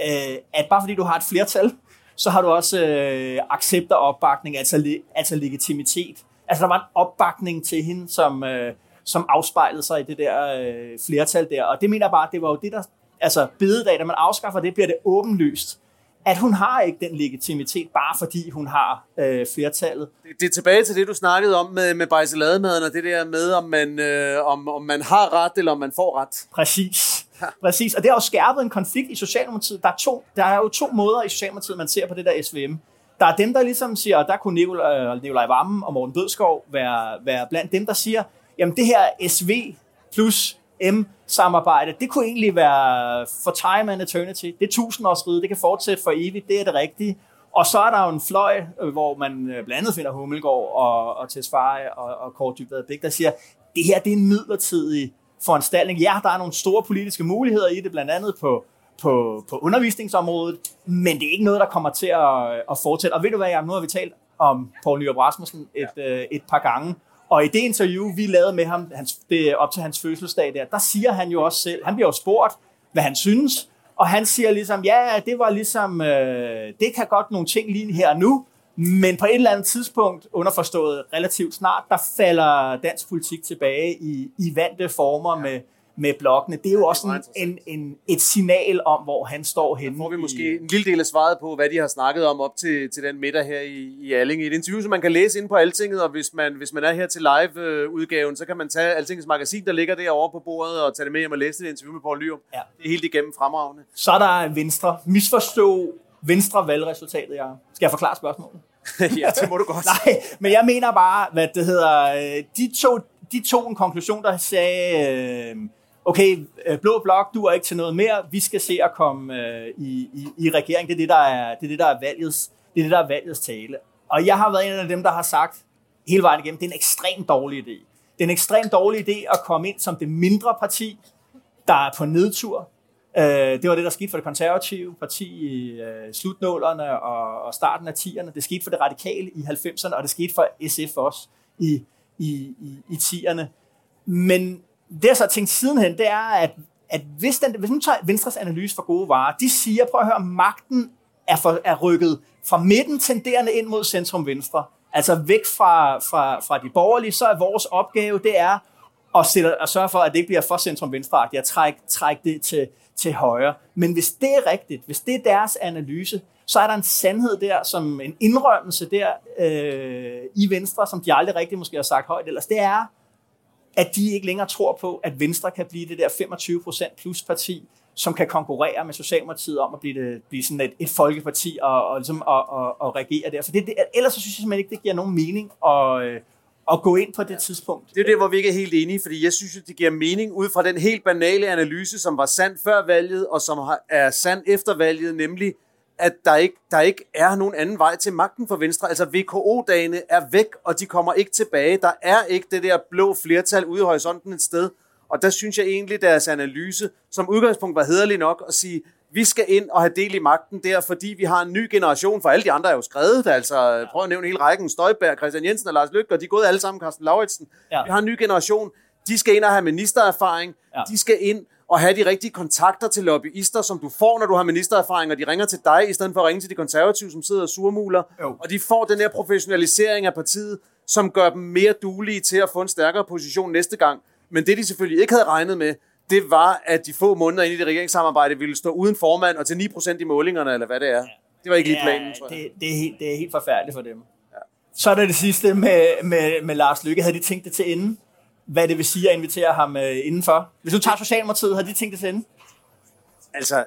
øh, at bare fordi du har et flertal, så har du også øh, accept og opbakning, altså, altså legitimitet. Altså der var en opbakning til hende, som, øh, som afspejlede sig i det der øh, flertal der. Og det mener jeg bare, det var jo det, der... Altså bededag, da man afskaffer det, bliver det åbenlyst, at hun har ikke den legitimitet, bare fordi hun har øh, flertallet. Det, det er tilbage til det, du snakkede om med, med bajselademaden, og det der med, om man, øh, om, om man har ret, eller om man får ret. Præcis. Præcis. Og det har jo skærpet en konflikt i Socialdemokratiet. Der er, to, der er jo to måder i Socialdemokratiet, man ser på det der SVM. Der er dem, der ligesom siger, og der kunne Nikolaj, Nikolaj Vammen og Morten Bødskov være, være blandt dem, der siger, jamen det her SV plus M-samarbejde, det kunne egentlig være for time and eternity. Det er tusindårsride, det kan fortsætte for evigt, det er det rigtige. Og så er der jo en fløj, øh, hvor man øh, blandt andet finder Hummelgaard og, og Tesfaye og, og Kåre Dybvad Bæk, der siger, det her det er en midlertidig foranstaltning. Ja, der er nogle store politiske muligheder i det, blandt andet på, på, på undervisningsområdet, men det er ikke noget, der kommer til at, at fortsætte. Og ved du hvad, Jan, nu har vi talt om Poul Nyrup Rasmussen et, ja. øh, et par gange, og i det interview, vi lavede med ham, hans, det, op til hans fødselsdag der, der siger han jo også selv, han bliver jo spurgt, hvad han synes, og han siger ligesom, ja, det var ligesom, øh, det kan godt nogle ting lige her nu, men på et eller andet tidspunkt, underforstået relativt snart, der falder dansk politik tilbage i, i vante former ja. med, med blokkene. Det er jo også en, en, en, et signal om, hvor han står henne. får vi måske en lille del af svaret på, hvad de har snakket om op til, til den middag her i, i Alling. I et interview, som man kan læse ind på Altinget, og hvis man, hvis man er her til live-udgaven, så kan man tage Altingets magasin, der ligger derovre på bordet, og tage det med hjem og læse det interview med Poul Lyrup. Ja. Det er helt igennem fremragende. Så er der Venstre. Misforstå Venstre valgresultatet, jeg. Skal jeg forklare spørgsmålet? ja, det må du godt. Nej, men jeg mener bare, hvad det hedder, øh, de to, de to en konklusion, der sagde, øh, okay, øh, Blå Blok, du er ikke til noget mere, vi skal se at komme i, i, i regering. Det er det, der er, det er det, der er valgets, det er det, der er valgets tale. Og jeg har været en af dem, der har sagt hele vejen igennem, det er en ekstremt dårlig idé. Det er en ekstremt dårlig idé at komme ind som det mindre parti, der er på nedtur, Øh, det var det, der skete for det konservative parti i øh, slutnålerne og, og starten af 10'erne. Det skete for det radikale i 90'erne, og det skete for SF også i, i, i, i 10'erne. Men det, jeg så har tænkt sidenhen, det er, at, at hvis, den, hvis man tager Venstres analyse for gode varer, de siger, prøv at høre, magten er, for, er rykket fra midten tenderende ind mod centrum-venstre. Altså væk fra, fra, fra de borgerlige, så er vores opgave, det er at, sætte, at sørge for, at det ikke bliver for centrum-venstre, at trække træk det til, til højre. Men hvis det er rigtigt, hvis det er deres analyse, så er der en sandhed der, som en indrømmelse der øh, i Venstre, som de aldrig rigtig måske har sagt højt ellers, det er, at de ikke længere tror på, at Venstre kan blive det der 25% plus parti, som kan konkurrere med Socialdemokratiet om at blive, det, blive sådan et, et folkeparti og, og, ligesom, og, og, og regere der. For det, det, ellers så synes jeg simpelthen ikke, det giver nogen mening at, øh, at gå ind på det tidspunkt. Det er det, hvor vi ikke er helt enige, fordi jeg synes, at det giver mening ud fra den helt banale analyse, som var sand før valget, og som er sand efter valget, nemlig at der ikke, der ikke er nogen anden vej til magten for Venstre. Altså VKO-dagene er væk, og de kommer ikke tilbage. Der er ikke det der blå flertal ude i horisonten et sted. Og der synes jeg egentlig, deres analyse som udgangspunkt var hederlig nok at sige, vi skal ind og have del i magten der, fordi vi har en ny generation, for alle de andre er jo skrevet, altså prøv at nævne hele rækken, Støjberg, Christian Jensen og Lars Løkke, og de er gået alle sammen, Carsten Lauritsen. Ja. Vi har en ny generation, de skal ind og have ministererfaring, ja. de skal ind og have de rigtige kontakter til lobbyister, som du får, når du har ministererfaring, og de ringer til dig, i stedet for at ringe til de konservative, som sidder og surmuler. Jo. Og de får den her professionalisering af partiet, som gør dem mere duelige til at få en stærkere position næste gang. Men det, de selvfølgelig ikke havde regnet med, det var, at de få måneder inde i det regeringssamarbejde ville stå uden formand og til 9% i målingerne, eller hvad det er. Det var ikke lige planen, tror jeg. Det, det, er helt, det er helt forfærdeligt for dem. Ja. Så er det det sidste med, med, med Lars Lykke. Havde de tænkt det til ende? Hvad det vil sige at invitere ham uh, indenfor? Hvis du tager Socialdemokratiet, havde de tænkt det til ende? Altså,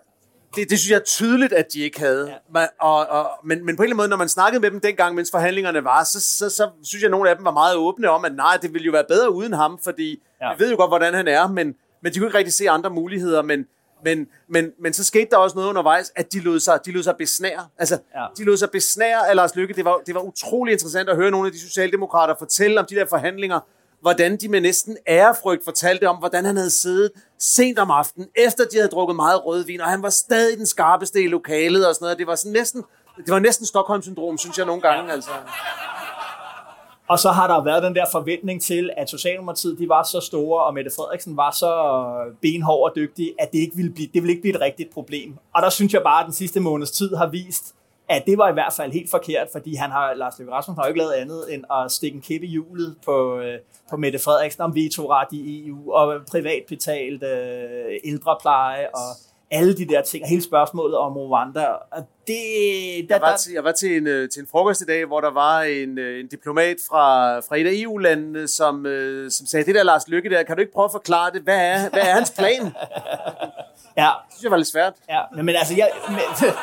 det, det synes jeg er tydeligt, at de ikke havde. Ja. Men, og, og, men, men på en eller anden måde, når man snakkede med dem dengang, mens forhandlingerne var, så, så, så synes jeg, at nogle af dem var meget åbne om, at nej, det ville jo være bedre uden ham, fordi ja. vi ved jo godt, hvordan han er, men, men de kunne ikke rigtig se andre muligheder, men, men, men, men så skete der også noget undervejs, at de lod sig, de lod sig besnære. Altså, ja. de lod sig besnære af Lars Lykke. Det var, det var utrolig interessant at høre nogle af de socialdemokrater fortælle om de der forhandlinger, hvordan de med næsten ærefrygt fortalte om, hvordan han havde siddet sent om aftenen, efter de havde drukket meget rødvin, og han var stadig den skarpeste i lokalet og sådan noget. Det var sådan næsten, det var næsten Stockholm-syndrom, synes jeg nogle gange. Altså. Og så har der været den der forventning til, at Socialdemokratiet de var så store, og Mette Frederiksen var så øh, benhård og dygtig, at det ikke ville blive, det ville ikke blive et rigtigt problem. Og der synes jeg bare, at den sidste måneds tid har vist, at det var i hvert fald helt forkert, fordi han har, Lars Løkke Rasmussen har jo ikke lavet andet end at stikke en kæppe i hjulet på, øh, på Mette Frederiksen om vetoret i EU og privatbetalt øh, ældrepleje og alle de der ting, og hele spørgsmålet om Rwanda. Og det, der, Jeg var, til, jeg var til, en, øh, til en frokost i dag, hvor der var en, øh, en diplomat fra, fra et af EU-landene, som, øh, som sagde, det der Lars Lykke der, kan du ikke prøve at forklare det? Hvad er, hvad er hans plan? Det ja, synes jeg var lidt svært. Ja, men, men altså, jeg, men,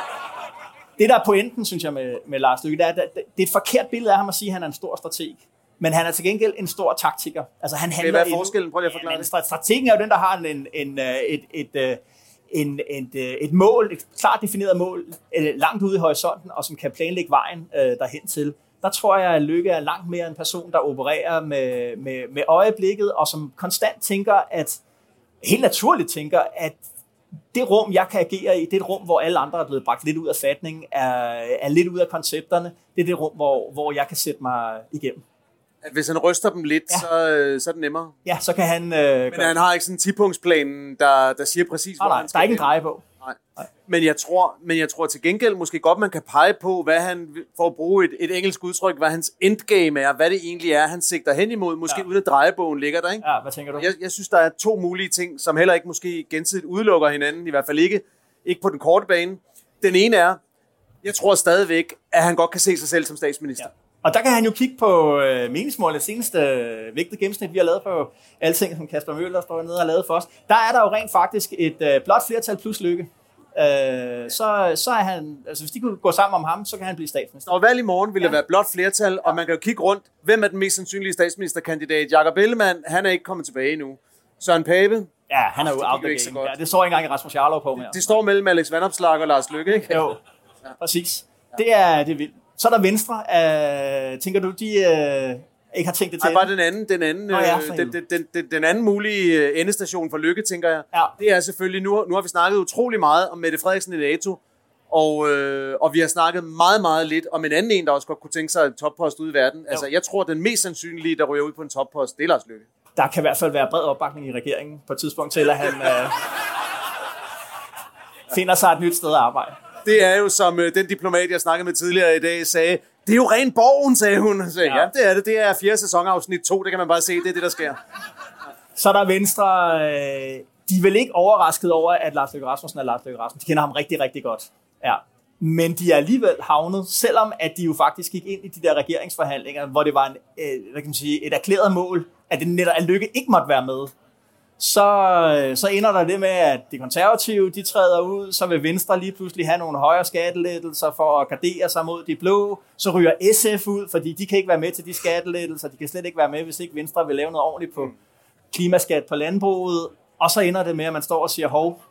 det der er pointen, synes jeg, med, med Lars Lykke, det er, at det, det er et forkert billede af ham at sige, at han er en stor strateg. Men han er til gengæld en stor taktiker. Altså, han handler hvad er forskellen? Prøv lige at forklare ja, det. Strategen er jo den, der har en, en, en, et, et, et, en, et, øh, et mål, et klart defineret mål, øh, langt ude i horisonten, og som kan planlægge vejen øh, derhen til. Der tror jeg, at Lykke er langt mere en person, der opererer med, med, med øjeblikket, og som konstant tænker, at helt naturligt tænker, at det rum, jeg kan agere i, det er et rum, hvor alle andre er blevet bragt lidt ud af fatning, er, er lidt ud af koncepterne. Det er det rum, hvor, hvor jeg kan sætte mig igennem. At hvis han ryster dem lidt, ja. så, øh, så er det nemmere. Ja, så kan han... Øh, Men han har ikke sådan en 10-punktsplan, der, der siger præcis, nej, hvor nej, han skal der er ikke en dreje på. Nej. Men jeg, tror, men jeg tror til gengæld måske godt, man kan pege på, hvad han, for at bruge et, et engelsk udtryk, hvad hans endgame er, hvad det egentlig er, han sigter hen imod, måske ja. uden at drejebogen ligger der, ikke? Ja, hvad tænker du? Jeg, jeg synes, der er to mulige ting, som heller ikke måske gensidigt udelukker hinanden, i hvert fald ikke, ikke på den korte bane. Den ene er, jeg tror stadigvæk, at han godt kan se sig selv som statsminister. Ja. Og der kan han jo kigge på øh, meningsmålet, seneste øh, vægtede gennemsnit, vi har lavet på alting, som Kasper Møller står nede og har lavet for os. Der er der jo rent faktisk et øh, blot flertal plus lykke. Øh, så, så er han, altså hvis de kunne gå sammen om ham, så kan han blive statsminister. Og valg i morgen vil ja. være blot flertal, og man kan jo kigge rundt. Hvem er den mest sandsynlige statsministerkandidat? Jakob Ellemann, han er ikke kommet tilbage endnu. Søren Pape, Ja, han er jo Det out ikke så godt. Ja, det står ikke engang Rasmus Jarlov på mere. det står mellem Alex Vandopslag og Lars Lykke, ikke? Jo, præcis. Det er, det er vildt. Så er der Venstre. Øh, tænker du, de øh, ikke har tænkt det til? Nej, bare den anden, den anden, Nå ja, øh, den, den, den, den, den anden mulige øh, endestation for Lykke, tænker jeg. Ja. Det er selvfølgelig, nu, nu har vi snakket utrolig meget om Mette Frederiksen i NATO, og, øh, og vi har snakket meget, meget lidt om en anden en, der også godt kunne tænke sig en toppost ude i verden. Altså, jeg tror, den mest sandsynlige, der ryger ud på en toppost, det er Lars Lykke. Der kan i hvert fald være bred opbakning i regeringen på et tidspunkt til, at han øh, finder sig et nyt sted at arbejde. Det er jo, som øh, den diplomat, jeg snakkede med tidligere i dag, sagde, det er jo ren borgen, sagde hun. Sagde, ja. Ja. ja, det er det. Det er fjerde sæsonafsnit 2, det kan man bare se, det er det, der sker. Så er der Venstre. Øh, de er vel ikke overrasket over, at Lars Løkke Rasmussen er Lars Løkke Rasmussen. De kender ham rigtig, rigtig godt. Ja. Men de er alligevel havnet, selvom at de jo faktisk gik ind i de der regeringsforhandlinger, hvor det var en, øh, hvad kan man sige, et erklæret mål, at det netop at Lykke ikke måtte være med. Så, øh, så ender der det med, at de konservative de træder ud, så vil Venstre lige pludselig have nogle højere skattelettelser for at gardere sig mod de blå. Så ryger SF ud, fordi de kan ikke være med til de skattelettelser. De kan slet ikke være med, hvis ikke Venstre vil lave noget ordentligt på klimaskat på landbruget. Og så ender det med, at man står og siger, hov,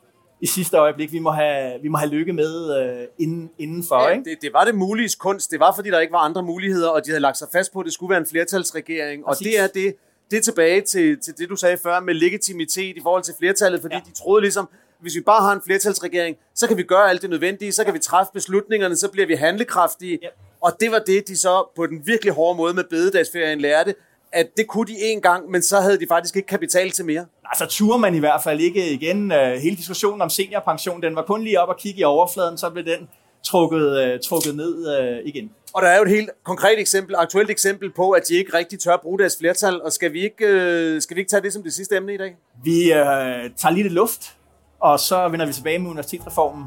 i sidste øjeblik, vi må have, vi må have lykke med øh, inden, indenfor. Ja, ikke? det, det var det mulige kunst. Det var, fordi der ikke var andre muligheder, og de havde lagt sig fast på, at det skulle være en flertalsregering. Og Præcis. det er det, det er tilbage til, til det, du sagde før med legitimitet i forhold til flertallet, fordi ja. de troede ligesom, hvis vi bare har en flertalsregering, så kan vi gøre alt det nødvendige, så kan vi træffe beslutningerne, så bliver vi handlekraftige. Ja. Og det var det, de så på den virkelig hårde måde med bededagsferien lærte, at det kunne de en gang, men så havde de faktisk ikke kapital til mere. Nej, så turde man i hvert fald ikke igen. Øh, hele diskussionen om seniorpension, den var kun lige op og kigge i overfladen, så blev den trukket, øh, trukket ned øh, igen. Og der er jo et helt konkret eksempel, aktuelt eksempel på, at de ikke rigtig tør bruge deres flertal, og skal vi ikke, øh, skal vi ikke tage det som det sidste emne i dag? Vi øh, tager lige lidt luft, og så vender vi tilbage med universitetsreformen.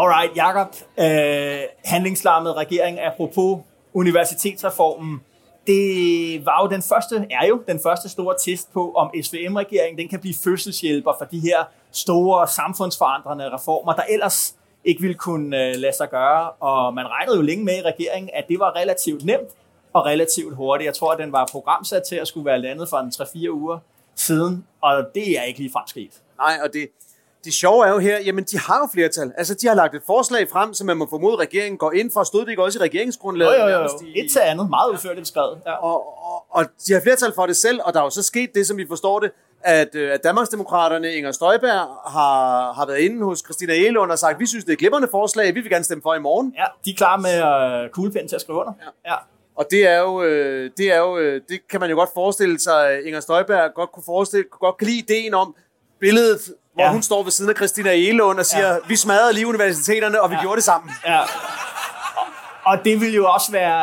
Alright, Jakob. Øh, handlingslammet regering apropos universitetsreformen. Det var jo den første, er jo den første store test på, om SVM-regeringen den kan blive fødselshjælper for de her store samfundsforandrende reformer, der ellers ikke ville kunne øh, lade sig gøre. Og man regnede jo længe med i regeringen, at det var relativt nemt og relativt hurtigt. Jeg tror, at den var programsat til at skulle være landet for en 3-4 uger siden, og det er ikke lige fremskridt. Nej, og det, det sjove er jo her, jamen de har jo flertal. Altså de har lagt et forslag frem, som man må formode, at regeringen går ind for. Stod det ikke også i regeringsgrundlaget? Jo, jo, jo. I, Et til andet. Meget udførligt beskrevet. Ja. og, og, og de har flertal for det selv, og der er jo så sket det, som vi forstår det, at, øh, at Danmarksdemokraterne, Inger Støjberg, har, har været inde hos Christina Egelund og sagt, vi synes, det er et glimrende forslag, vi vil gerne stemme for i morgen. ja, de er klar med uh, kuglepen til at skrive under. Ja. ja. Og det er jo, øh, det er jo, øh, det kan man jo godt forestille sig, Inger Støjberg godt kunne forestille, godt kan lide ideen om, billedet, hvor Ja. hun står ved siden af Christina Egelund og siger, ja. vi smadrede lige universiteterne, og vi ja. gjorde det sammen. Ja. Og det vil jo også være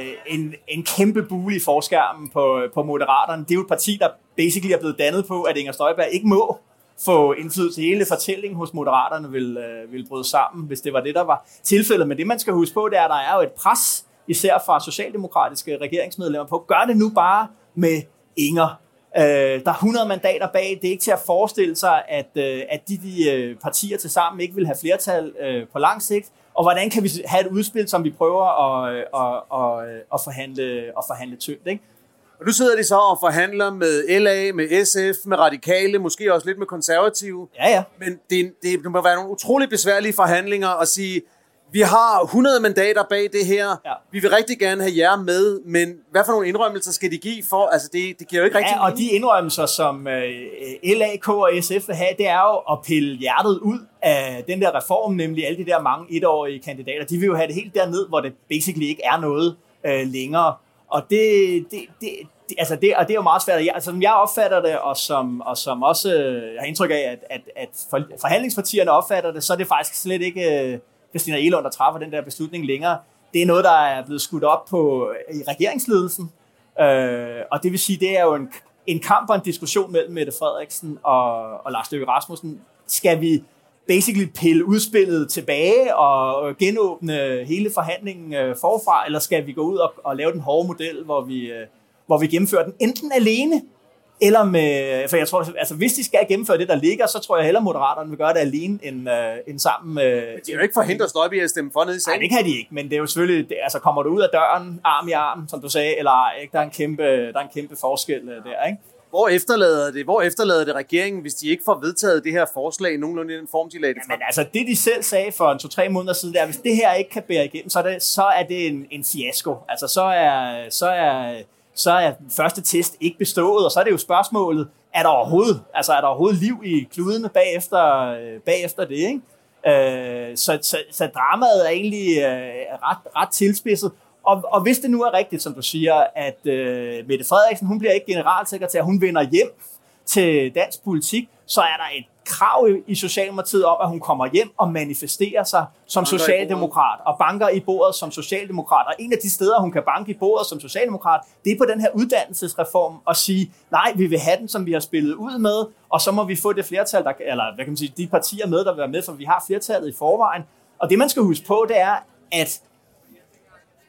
øh, en, en kæmpe bule i forskærmen på, på Moderaterne. Det er jo et parti, der basically er blevet dannet på, at Inger Støjberg ikke må få indflydelse. Hele fortællingen hos Moderaterne vil, øh, vil bryde sammen, hvis det var det, der var tilfældet. Men det, man skal huske på, det er, at der er jo et pres, især fra socialdemokratiske regeringsmedlemmer på, gør det nu bare med Inger. Øh, der er 100 mandater bag. Det er ikke til at forestille sig, at, øh, at de, de øh, partier til sammen ikke vil have flertal øh, på lang sigt. Og hvordan kan vi have et udspil, som vi prøver at, øh, at, at, at, forhandle, at forhandle tyndt, ikke? Og nu sidder de så og forhandler med LA, med SF, med Radikale, måske også lidt med konservative. Ja, ja. Men det, det, det må være nogle utrolig besværlige forhandlinger at sige, vi har 100 mandater bag det her, Ja. vi vil rigtig gerne have jer med, men hvad for nogle indrømmelser skal de give for? Altså, det, det giver jo ikke rigtig Ja, og de indrømmelser, som øh, LA, K og SF vil have, det er jo at pille hjertet ud af den der reform, nemlig alle de der mange etårige kandidater. De vil jo have det helt derned, hvor det basically ikke er noget øh, længere. Og det, det, det, det, altså det, og det er jo meget svært. Jeg, altså, som jeg opfatter det, og som, og som også øh, jeg har indtryk af, at, at, at for, forhandlingspartierne opfatter det, så er det faktisk slet ikke øh, Christina Elund, der træffer den der beslutning længere. Det er noget, der er blevet skudt op på øh, i regeringsledelsen. Øh, og det vil sige, det er jo en, en kamp og en diskussion mellem Mette Frederiksen og, og Lars Løkke Rasmussen. Skal vi basically pille udspillet tilbage og genåbne hele forhandlingen øh, forfra, eller skal vi gå ud og, og lave den hårde model, hvor vi, øh, hvor vi gennemfører den enten alene, eller med, for jeg tror, altså hvis de skal gennemføre det, der ligger, så tror jeg hellere Moderaterne vil gøre det alene, end, øh, end sammen med... De er jo ikke forhindret Støjby at stemme for nede i Nej, sagen. det kan de ikke, men det er jo selvfølgelig, det, altså kommer du ud af døren, arm i arm, som du sagde, eller ej, ikke? Der, er en kæmpe, der er en kæmpe forskel øh, der, ikke? Hvor efterlader det, hvor efterlader det regeringen, hvis de ikke får vedtaget det her forslag nogenlunde i den form, de lagde det frem? Men altså, det de selv sagde for en to-tre måneder siden, er, hvis det her ikke kan bære igennem, så er det, så er det en, en fiasko. Altså, så er, så, er, så er den første test ikke bestået, og så er det jo spørgsmålet, er der overhovedet, altså, er der overhovedet liv i kludene bagefter, øh, bagefter det, ikke? Øh, så, så, så dramaet er egentlig øh, ret, ret tilspidset. Og, og hvis det nu er rigtigt, som du siger, at øh, Mette Frederiksen, hun bliver ikke generalsekretær, hun vender hjem til dansk politik, så er der et krav i- Socialdemokratiet om, at hun kommer hjem og manifesterer sig som Banker socialdemokrat, og banker i bordet som socialdemokrat. Og en af de steder, hun kan banke i bordet som socialdemokrat, det er på den her uddannelsesreform, og sige, nej, vi vil have den, som vi har spillet ud med, og så må vi få det flertal, der, eller hvad kan man sige, de partier med, der vil være med, for vi har flertallet i forvejen. Og det, man skal huske på, det er, at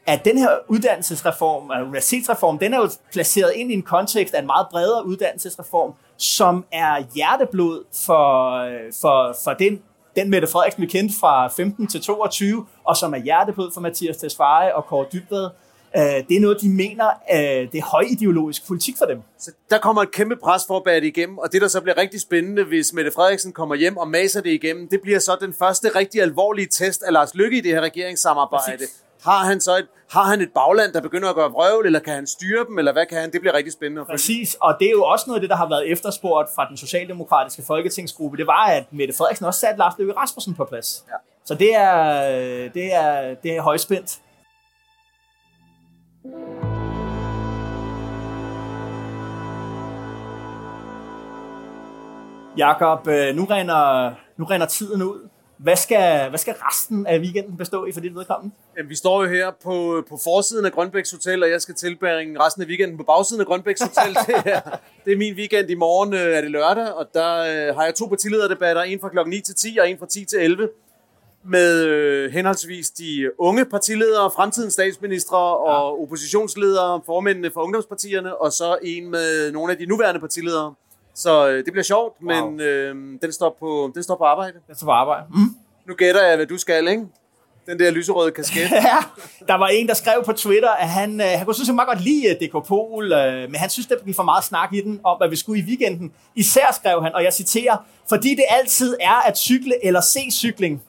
at den her uddannelsesreform, eller universitetsreform, den er jo placeret ind i en kontekst af en meget bredere uddannelsesreform, som er hjerteblod for, for, for den, den Mette Frederiksen, vi kendte fra 15 til 22, og som er hjerteblod for Mathias Tesfaye og Kåre Dybvad. Øh, Det er noget, de mener, øh, det er højideologisk politik for dem. Så der kommer et kæmpe pres for at bære det igennem, og det, der så bliver rigtig spændende, hvis Mette Frederiksen kommer hjem og maser det igennem, det bliver så den første rigtig alvorlige test af Lars Lykke i det her regeringssamarbejde. Præcis. Har han så et, har han et bagland, der begynder at gøre vrøvl, eller kan han styre dem, eller hvad kan han? Det bliver rigtig spændende. Præcis, og det er jo også noget af det, der har været efterspurgt fra den socialdemokratiske folketingsgruppe. Det var, at Mette Frederiksen også satte Lars Løkke Rasmussen på plads. Ja. Så det er, det er, det er højspændt. Jakob, øh, nu render, nu render tiden ud. Hvad skal, hvad skal resten af weekenden bestå i for dit vedkommende? Jamen, vi står jo her på, på forsiden af Grønbæks Hotel, og jeg skal tilbringe resten af weekenden på bagsiden af Grønbæks Hotel. det, er, det er min weekend. I morgen øh, er det lørdag, og der øh, har jeg to partilederdebatter. En fra klokken 9 til 10 og en fra 10 til 11 med øh, henholdsvis de unge partiledere, fremtidens statsministre og oppositionsledere, formændene for ungdomspartierne, og så en med nogle af de nuværende partiledere. Så øh, det bliver sjovt, Wow. men øh, den, står på, den står på arbejde. Jeg skal på arbejde. Mm. Nu gætter jeg, hvad du skal, ikke? Den der lyserøde kasket. Ja, der var en, der skrev på Twitter, at han, øh, han kunne synes, meget godt lide øh, DK Pol, øh, men han synes, der blev for meget snak i den om, hvad vi skulle i weekenden. Især skrev han, og jeg citerer, fordi det altid er at cykle eller se cykling.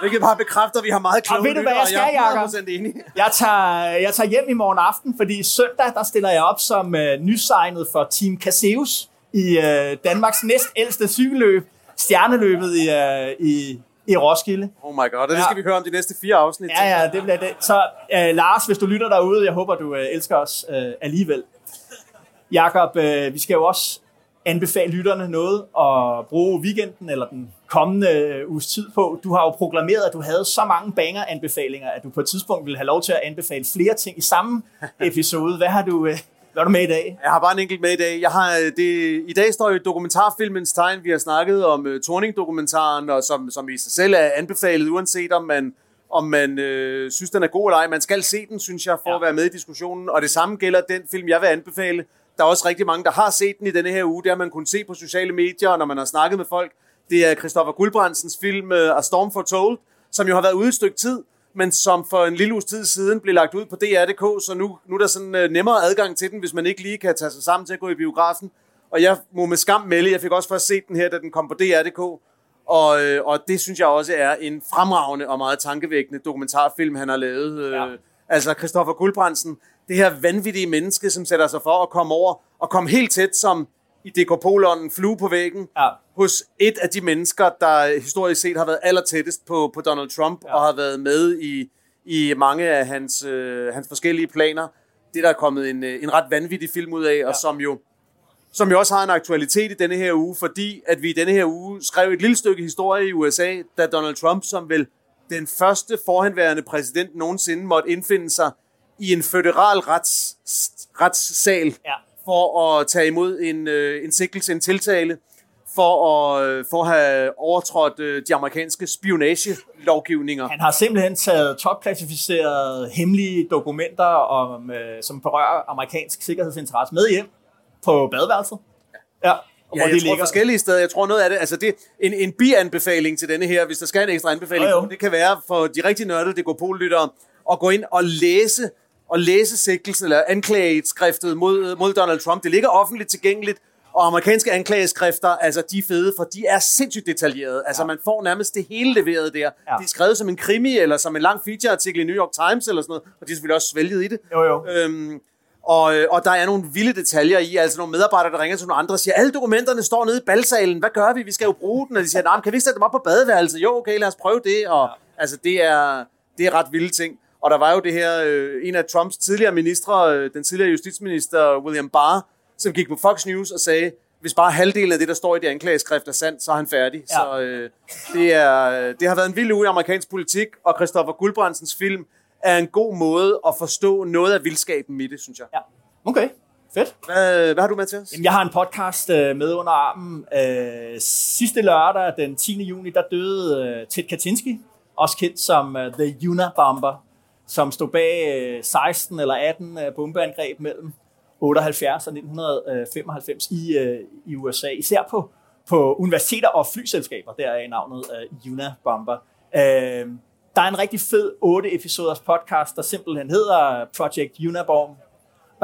Hvilket bare bekræfter, at vi har meget kloge Og ved du, hvad jeg skal, Jacob? jeg 100% enig. Jeg tager, jeg tager hjem i morgen aften, fordi søndag, der stiller jeg op som øh, nysignet for Team Caseus i øh, Danmarks næst ældste cykelløb, stjerneløbet i, øh, i, i Roskilde. Oh my god, det Ja. skal vi høre om de næste fire afsnit. Ja, ja, det bliver det. Så øh, Lars, hvis du lytter derude, jeg håber, du øh, elsker os øh, alligevel. Jakob, øh, vi skal jo også anbefale lytterne noget at bruge weekenden eller den kommende øh, uges tid på. Du har jo proklameret, at du havde så mange banger-anbefalinger, at du på et tidspunkt ville have lov til at anbefale flere ting i samme episode. Hvad har du, øh, hvad er du med i dag? Jeg har bare en enkelt med i dag. Jeg har, øh, det, I dag står jo dokumentarfilmens tegn. Vi har snakket om uh, Torning-dokumentaren, og som, som i sig selv er anbefalet, uanset om man, om man øh, synes, den er god eller ej. Man skal se den, synes jeg, for ja. at være med i diskussionen. Og det samme gælder den film, jeg vil anbefale. Der er også rigtig mange, der har set den i denne her uge. Det har man kunnet se på sociale medier, og når man har snakket med folk. Det er Christoffer Guldbrandsens film uh, A Storm Foretold, som jo har været ude et stykke tid, men som for en lille uges tid siden blev lagt ud på DR.dk, så nu, nu er der sådan uh, nemmere adgang til den, hvis man ikke lige kan tage sig sammen til at gå i biografen. Og jeg må med skam melde, jeg fik også først set den her, da den kom på DR.dk, og, øh, og det synes jeg også er en fremragende og meget tankevækkende dokumentarfilm, han har lavet. Øh, ja. Altså Christoffer Guldbrandsen, det her vanvittige menneske, som sætter sig for at komme over og komme helt tæt som i dekopolonen flue på væggen ja. hos et af de mennesker, der historisk set har været allertættest på, på Donald Trump ja. og har været med i, i mange af hans, øh, hans forskellige planer. Det der er kommet en, øh, en ret vanvittig film ud af, ja. og som jo som jo også har en aktualitet i denne her uge, fordi at vi i denne her uge skrev et lille stykke historie i USA, da Donald Trump, som vel den første forhenværende præsident nogensinde måtte indfinde sig i en federal rets, retssal ja. For at tage imod en, øh, en sikkelse, en tiltale, for at, øh, for at have overtrådt øh, de amerikanske spionagelovgivninger. Han har simpelthen taget topklassificerede hemmelige dokumenter, om, øh, som berører amerikansk sikkerhedsinteresse med hjem på badeværelset. Ja. Og ja, jeg tror ligger... forskellige steder. Jeg tror noget af det, altså det en, en bianbefaling til denne her, hvis der skal en ekstra anbefaling, jo, jo. det kan være for de rigtig nørdede dekopollyttere at gå ind og læse og læse sigtelsen eller anklageskriftet mod, mod Donald Trump. Det ligger offentligt tilgængeligt, og amerikanske anklageskrifter, altså de er fede, for de er sindssygt detaljerede. Altså ja. man får nærmest det hele leveret der. Ja. De er skrevet som en krimi, eller som en lang featureartikel i New York Times, eller sådan noget, og de er selvfølgelig også svælget i det. Jo, jo. Øhm, og, og der er nogle vilde detaljer i, altså nogle medarbejdere, der ringer til nogle andre og siger, alle dokumenterne står nede i balsalen, hvad gør vi? Vi skal jo bruge den. Og de siger, nej, kan vi ikke sætte dem op på badeværelset? Jo, okay, lad os prøve det. Og ja. altså, det er, det er ret vilde ting. Og der var jo det her, øh, en af Trumps tidligere ministre, øh, den tidligere justitsminister William Barr, som gik på Fox News og sagde, hvis bare halvdelen af det, der står i det anklageskrift er sandt, så er han færdig. Ja. Så øh, det, er, det har været en vild uge i amerikansk politik, og Christopher Guldbrandsens film er en god måde at forstå noget af vildskaben i det, synes jeg. Ja. Okay, fedt. Hvad, hvad har du med til os? Jamen, jeg har en podcast øh, med under armen. Øh, sidste lørdag, den 10. juni, der døde øh, Ted Kaczynski, også kendt som øh, The Unabomber, som stod bag øh, 16 eller 18 øh, bombeangreb mellem 78 og 1995 i, øh, i USA. Især på, på universiteter og flyselskaber, der er navnet Una Bomber. Øh, der er en rigtig fed 8 episoders podcast, der simpelthen hedder Project Unabomb,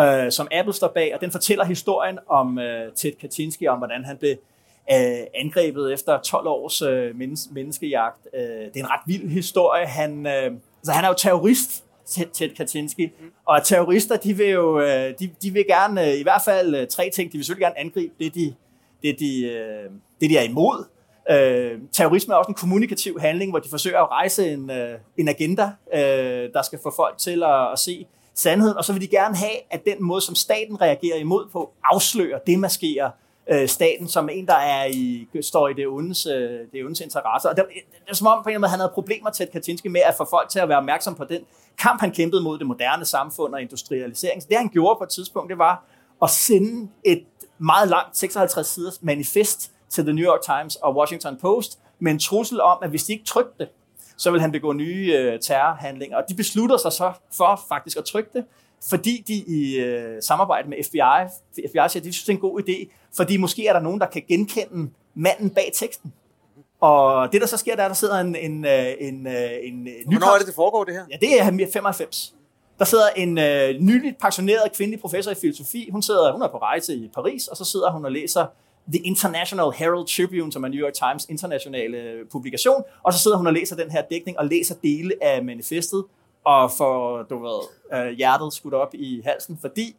øh, som Apple står bag, og den fortæller historien om øh, Ted Kaczynski, om hvordan han blev øh, angrebet efter 12 års øh, menneskejagt. Øh, det er en ret vild historie. Han, øh, altså, han er jo terrorist, Ted, Kaczynski, mm. og terrorister, de vil jo øh, de, de vil gerne, øh, i hvert fald øh, tre ting, de vil selvfølgelig gerne angribe det, de, det, de, det, de er imod. Øh, terrorisme er også en kommunikativ handling, hvor de forsøger at rejse en, øh, en agenda, øh, der skal få folk til at, at se sandheden, og så vil de gerne have, at den måde, som staten reagerer imod på, afslører, demaskerer øh, staten som en, der er i, står i det ondes, øh, det ondes interesse. Og det, det, det er som om, på en måde, han havde problemer til Kaczynski med at få folk til at være opmærksom på den kamp, han kæmpede mod det moderne samfund og industrialisering. Så det, han gjorde på et tidspunkt, det var at sende et meget langt 56 siders manifest til The New York Times og Washington Post med en trussel om, at hvis de ikke trykte det, så vil han begå nye øh, terrorhandlinger. Og de beslutter sig så for faktisk at trykke det, fordi de i øh, samarbejde med FBI, FBI siger, at de synes, det er en god idé, fordi måske er der nogen, der kan genkende manden bag teksten. Og det, der så sker, der er, der sidder en, en, øh, en, øh, en, en ny... Hvornår er det, det foregår, det her? Ja, det er 95. Der sidder en øh, nyligt pensioneret kvindelig professor i filosofi. Hun, sidder, hun er på rejse i Paris, og så sidder hun og læser The International Herald Tribune, som er New York Times internationale publikation, og så sidder hun og læser den her dækning og læser dele af manifestet, og får du ved, øh, hjertet skudt op i halsen, fordi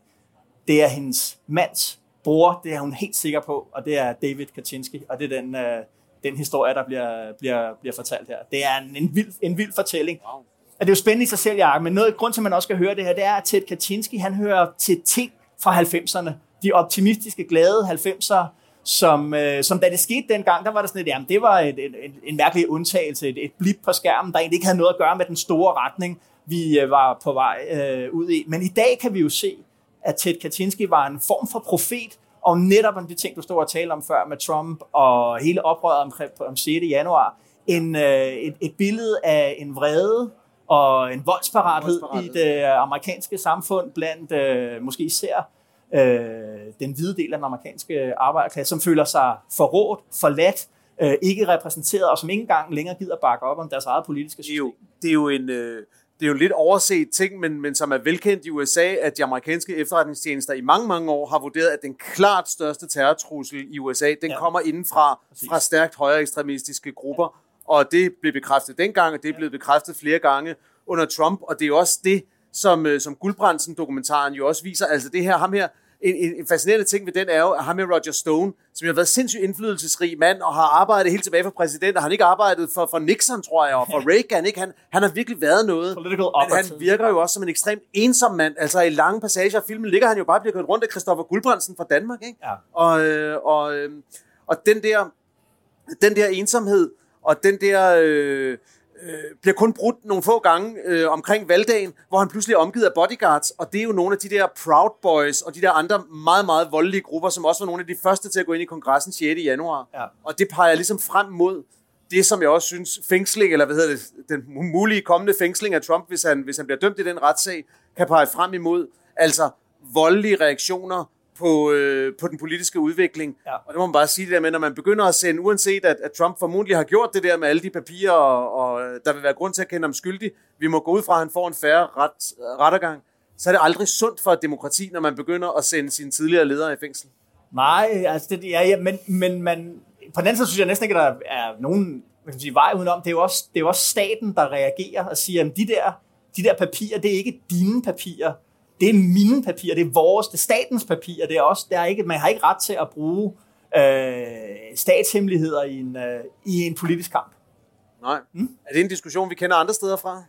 det er hendes mands bror, det er hun helt sikker på, og det er David Kaczynski, og det er den, øh, den historie, der bliver, bliver, bliver fortalt her. Det er en, en, vild, en vild fortælling. Wow. Og det er jo spændende i sig selv, Jacob, men noget grund til, at man også skal høre det her, det er, at Ted Kaczynski, han hører til ting fra 90'erne. De optimistiske, glade 90'er, som, øh, som da det skete dengang, der var der sådan et, jamen det var et, et, et, en mærkelig undtagelse, et, et blip på skærmen, der egentlig ikke havde noget at gøre med den store retning, vi øh, var på vej øh, ud i. Men i dag kan vi jo se, at Ted Kaczynski var en form for profet, og netop om de ting, du stod og talte om før med Trump og hele oprøret om, om 6. januar, en, øh, et, et billede af en vrede og en voldsparathed i det amerikanske samfund, blandt øh, måske især øh, den hvide del af den amerikanske arbejderklasse, som føler sig forrådt, forladt, øh, ikke repræsenteret, og som ikke engang længere gider bakke op om deres eget politiske system. Det er jo, det er jo en... Øh det er jo lidt overset ting, men, men som er velkendt i USA, at de amerikanske efterretningstjenester i mange, mange år har vurderet, at den klart største terrortrussel i USA, den ja. kommer indenfra Præcis. fra stærkt højere ekstremistiske grupper. Og det blev bekræftet dengang, og det er blevet bekræftet flere gange under Trump, og det er også det, som, øh, som Guldbrandsen-dokumentaren jo også viser. Altså det her, ham her, en, en, en fascinerende ting ved den er jo, at ham med Roger Stone, som har været sindssygt indflydelsesrig mand, og har arbejdet helt tilbage for præsident, og han ikke arbejdet for, for Nixon, tror jeg, og for Reagan, ikke? Han, han har virkelig været noget. Political men han virker jo også som en ekstremt ensom mand. Altså i lange passager af filmen ligger han jo bare bliver kørt rundt af Christoffer Guldbrandsen fra Danmark, ikke? Ja. Og, øh, og, øh, og den der, den der ensomhed, og den der... Øh, øh, bliver kun brudt nogle få gange øh, omkring valgdagen, hvor han pludselig er omgivet af bodyguards, og det er jo nogle af de der Proud Boys og de der andre meget, meget voldelige grupper, som også var nogle af de første til at gå ind i kongressen 6. januar. Ja. Og det peger ligesom frem mod det, som jeg også synes, fængsling, eller hvad hedder det, den mulige kommende fængsling af Trump, hvis han, hvis han bliver dømt i den retssag, kan pege frem imod, altså voldelige reaktioner på, øh, på den politiske udvikling. Ja. Og det må man bare sige det der med, når man begynder at sende, uanset at, at Trump formodentlig har gjort det der med alle de papirer, og, og der vil være grund til at kende ham skyldig, vi må gå ud fra, at han får en færre ret, rettergang, så er det aldrig sundt for et demokrati, når man begynder at sende sine tidligere ledere i fængsel. Nej, altså det, ja, ja, men, men man, på den anden side synes jeg næsten ikke, at der er nogen hvad kan man sige, vej udenom. Det er, jo også, det er jo også staten, der reagerer og siger, at de der, de der papirer, det er ikke dine papirer det er mine papirer, det er vores, det er statens papirer, det er også, der er ikke, man har ikke ret til at bruge øh, statshemmeligheder i en, øh, i en politisk kamp. Nej. Hmm? Er det en diskussion, vi kender andre steder fra?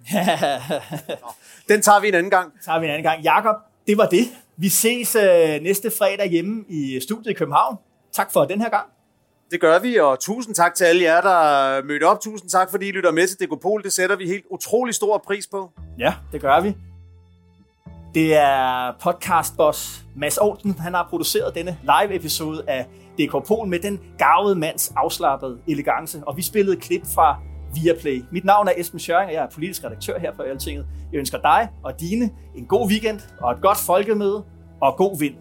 Den tager vi en anden gang. tager vi en anden gang. Jakob, det var det. Vi ses øh, næste fredag hjemme i studiet i København. Tak for den her gang. Det gør vi, og tusind tak til alle jer, der mødte op. Tusind tak, fordi I lytter med til Dekopol. Det sætter vi helt utrolig stor pris på. Ja, det gør vi. Det er podcastboss Mads Olsen. Han har produceret denne live-episode af DK Pol med den gavede mands afslappede elegance. Og vi spillede et klip fra Viaplay. Mit navn er Esben Schøring, og jeg er politisk redaktør her på Altinget. Jeg ønsker dig og dine en god weekend og et godt folkemøde og god vind.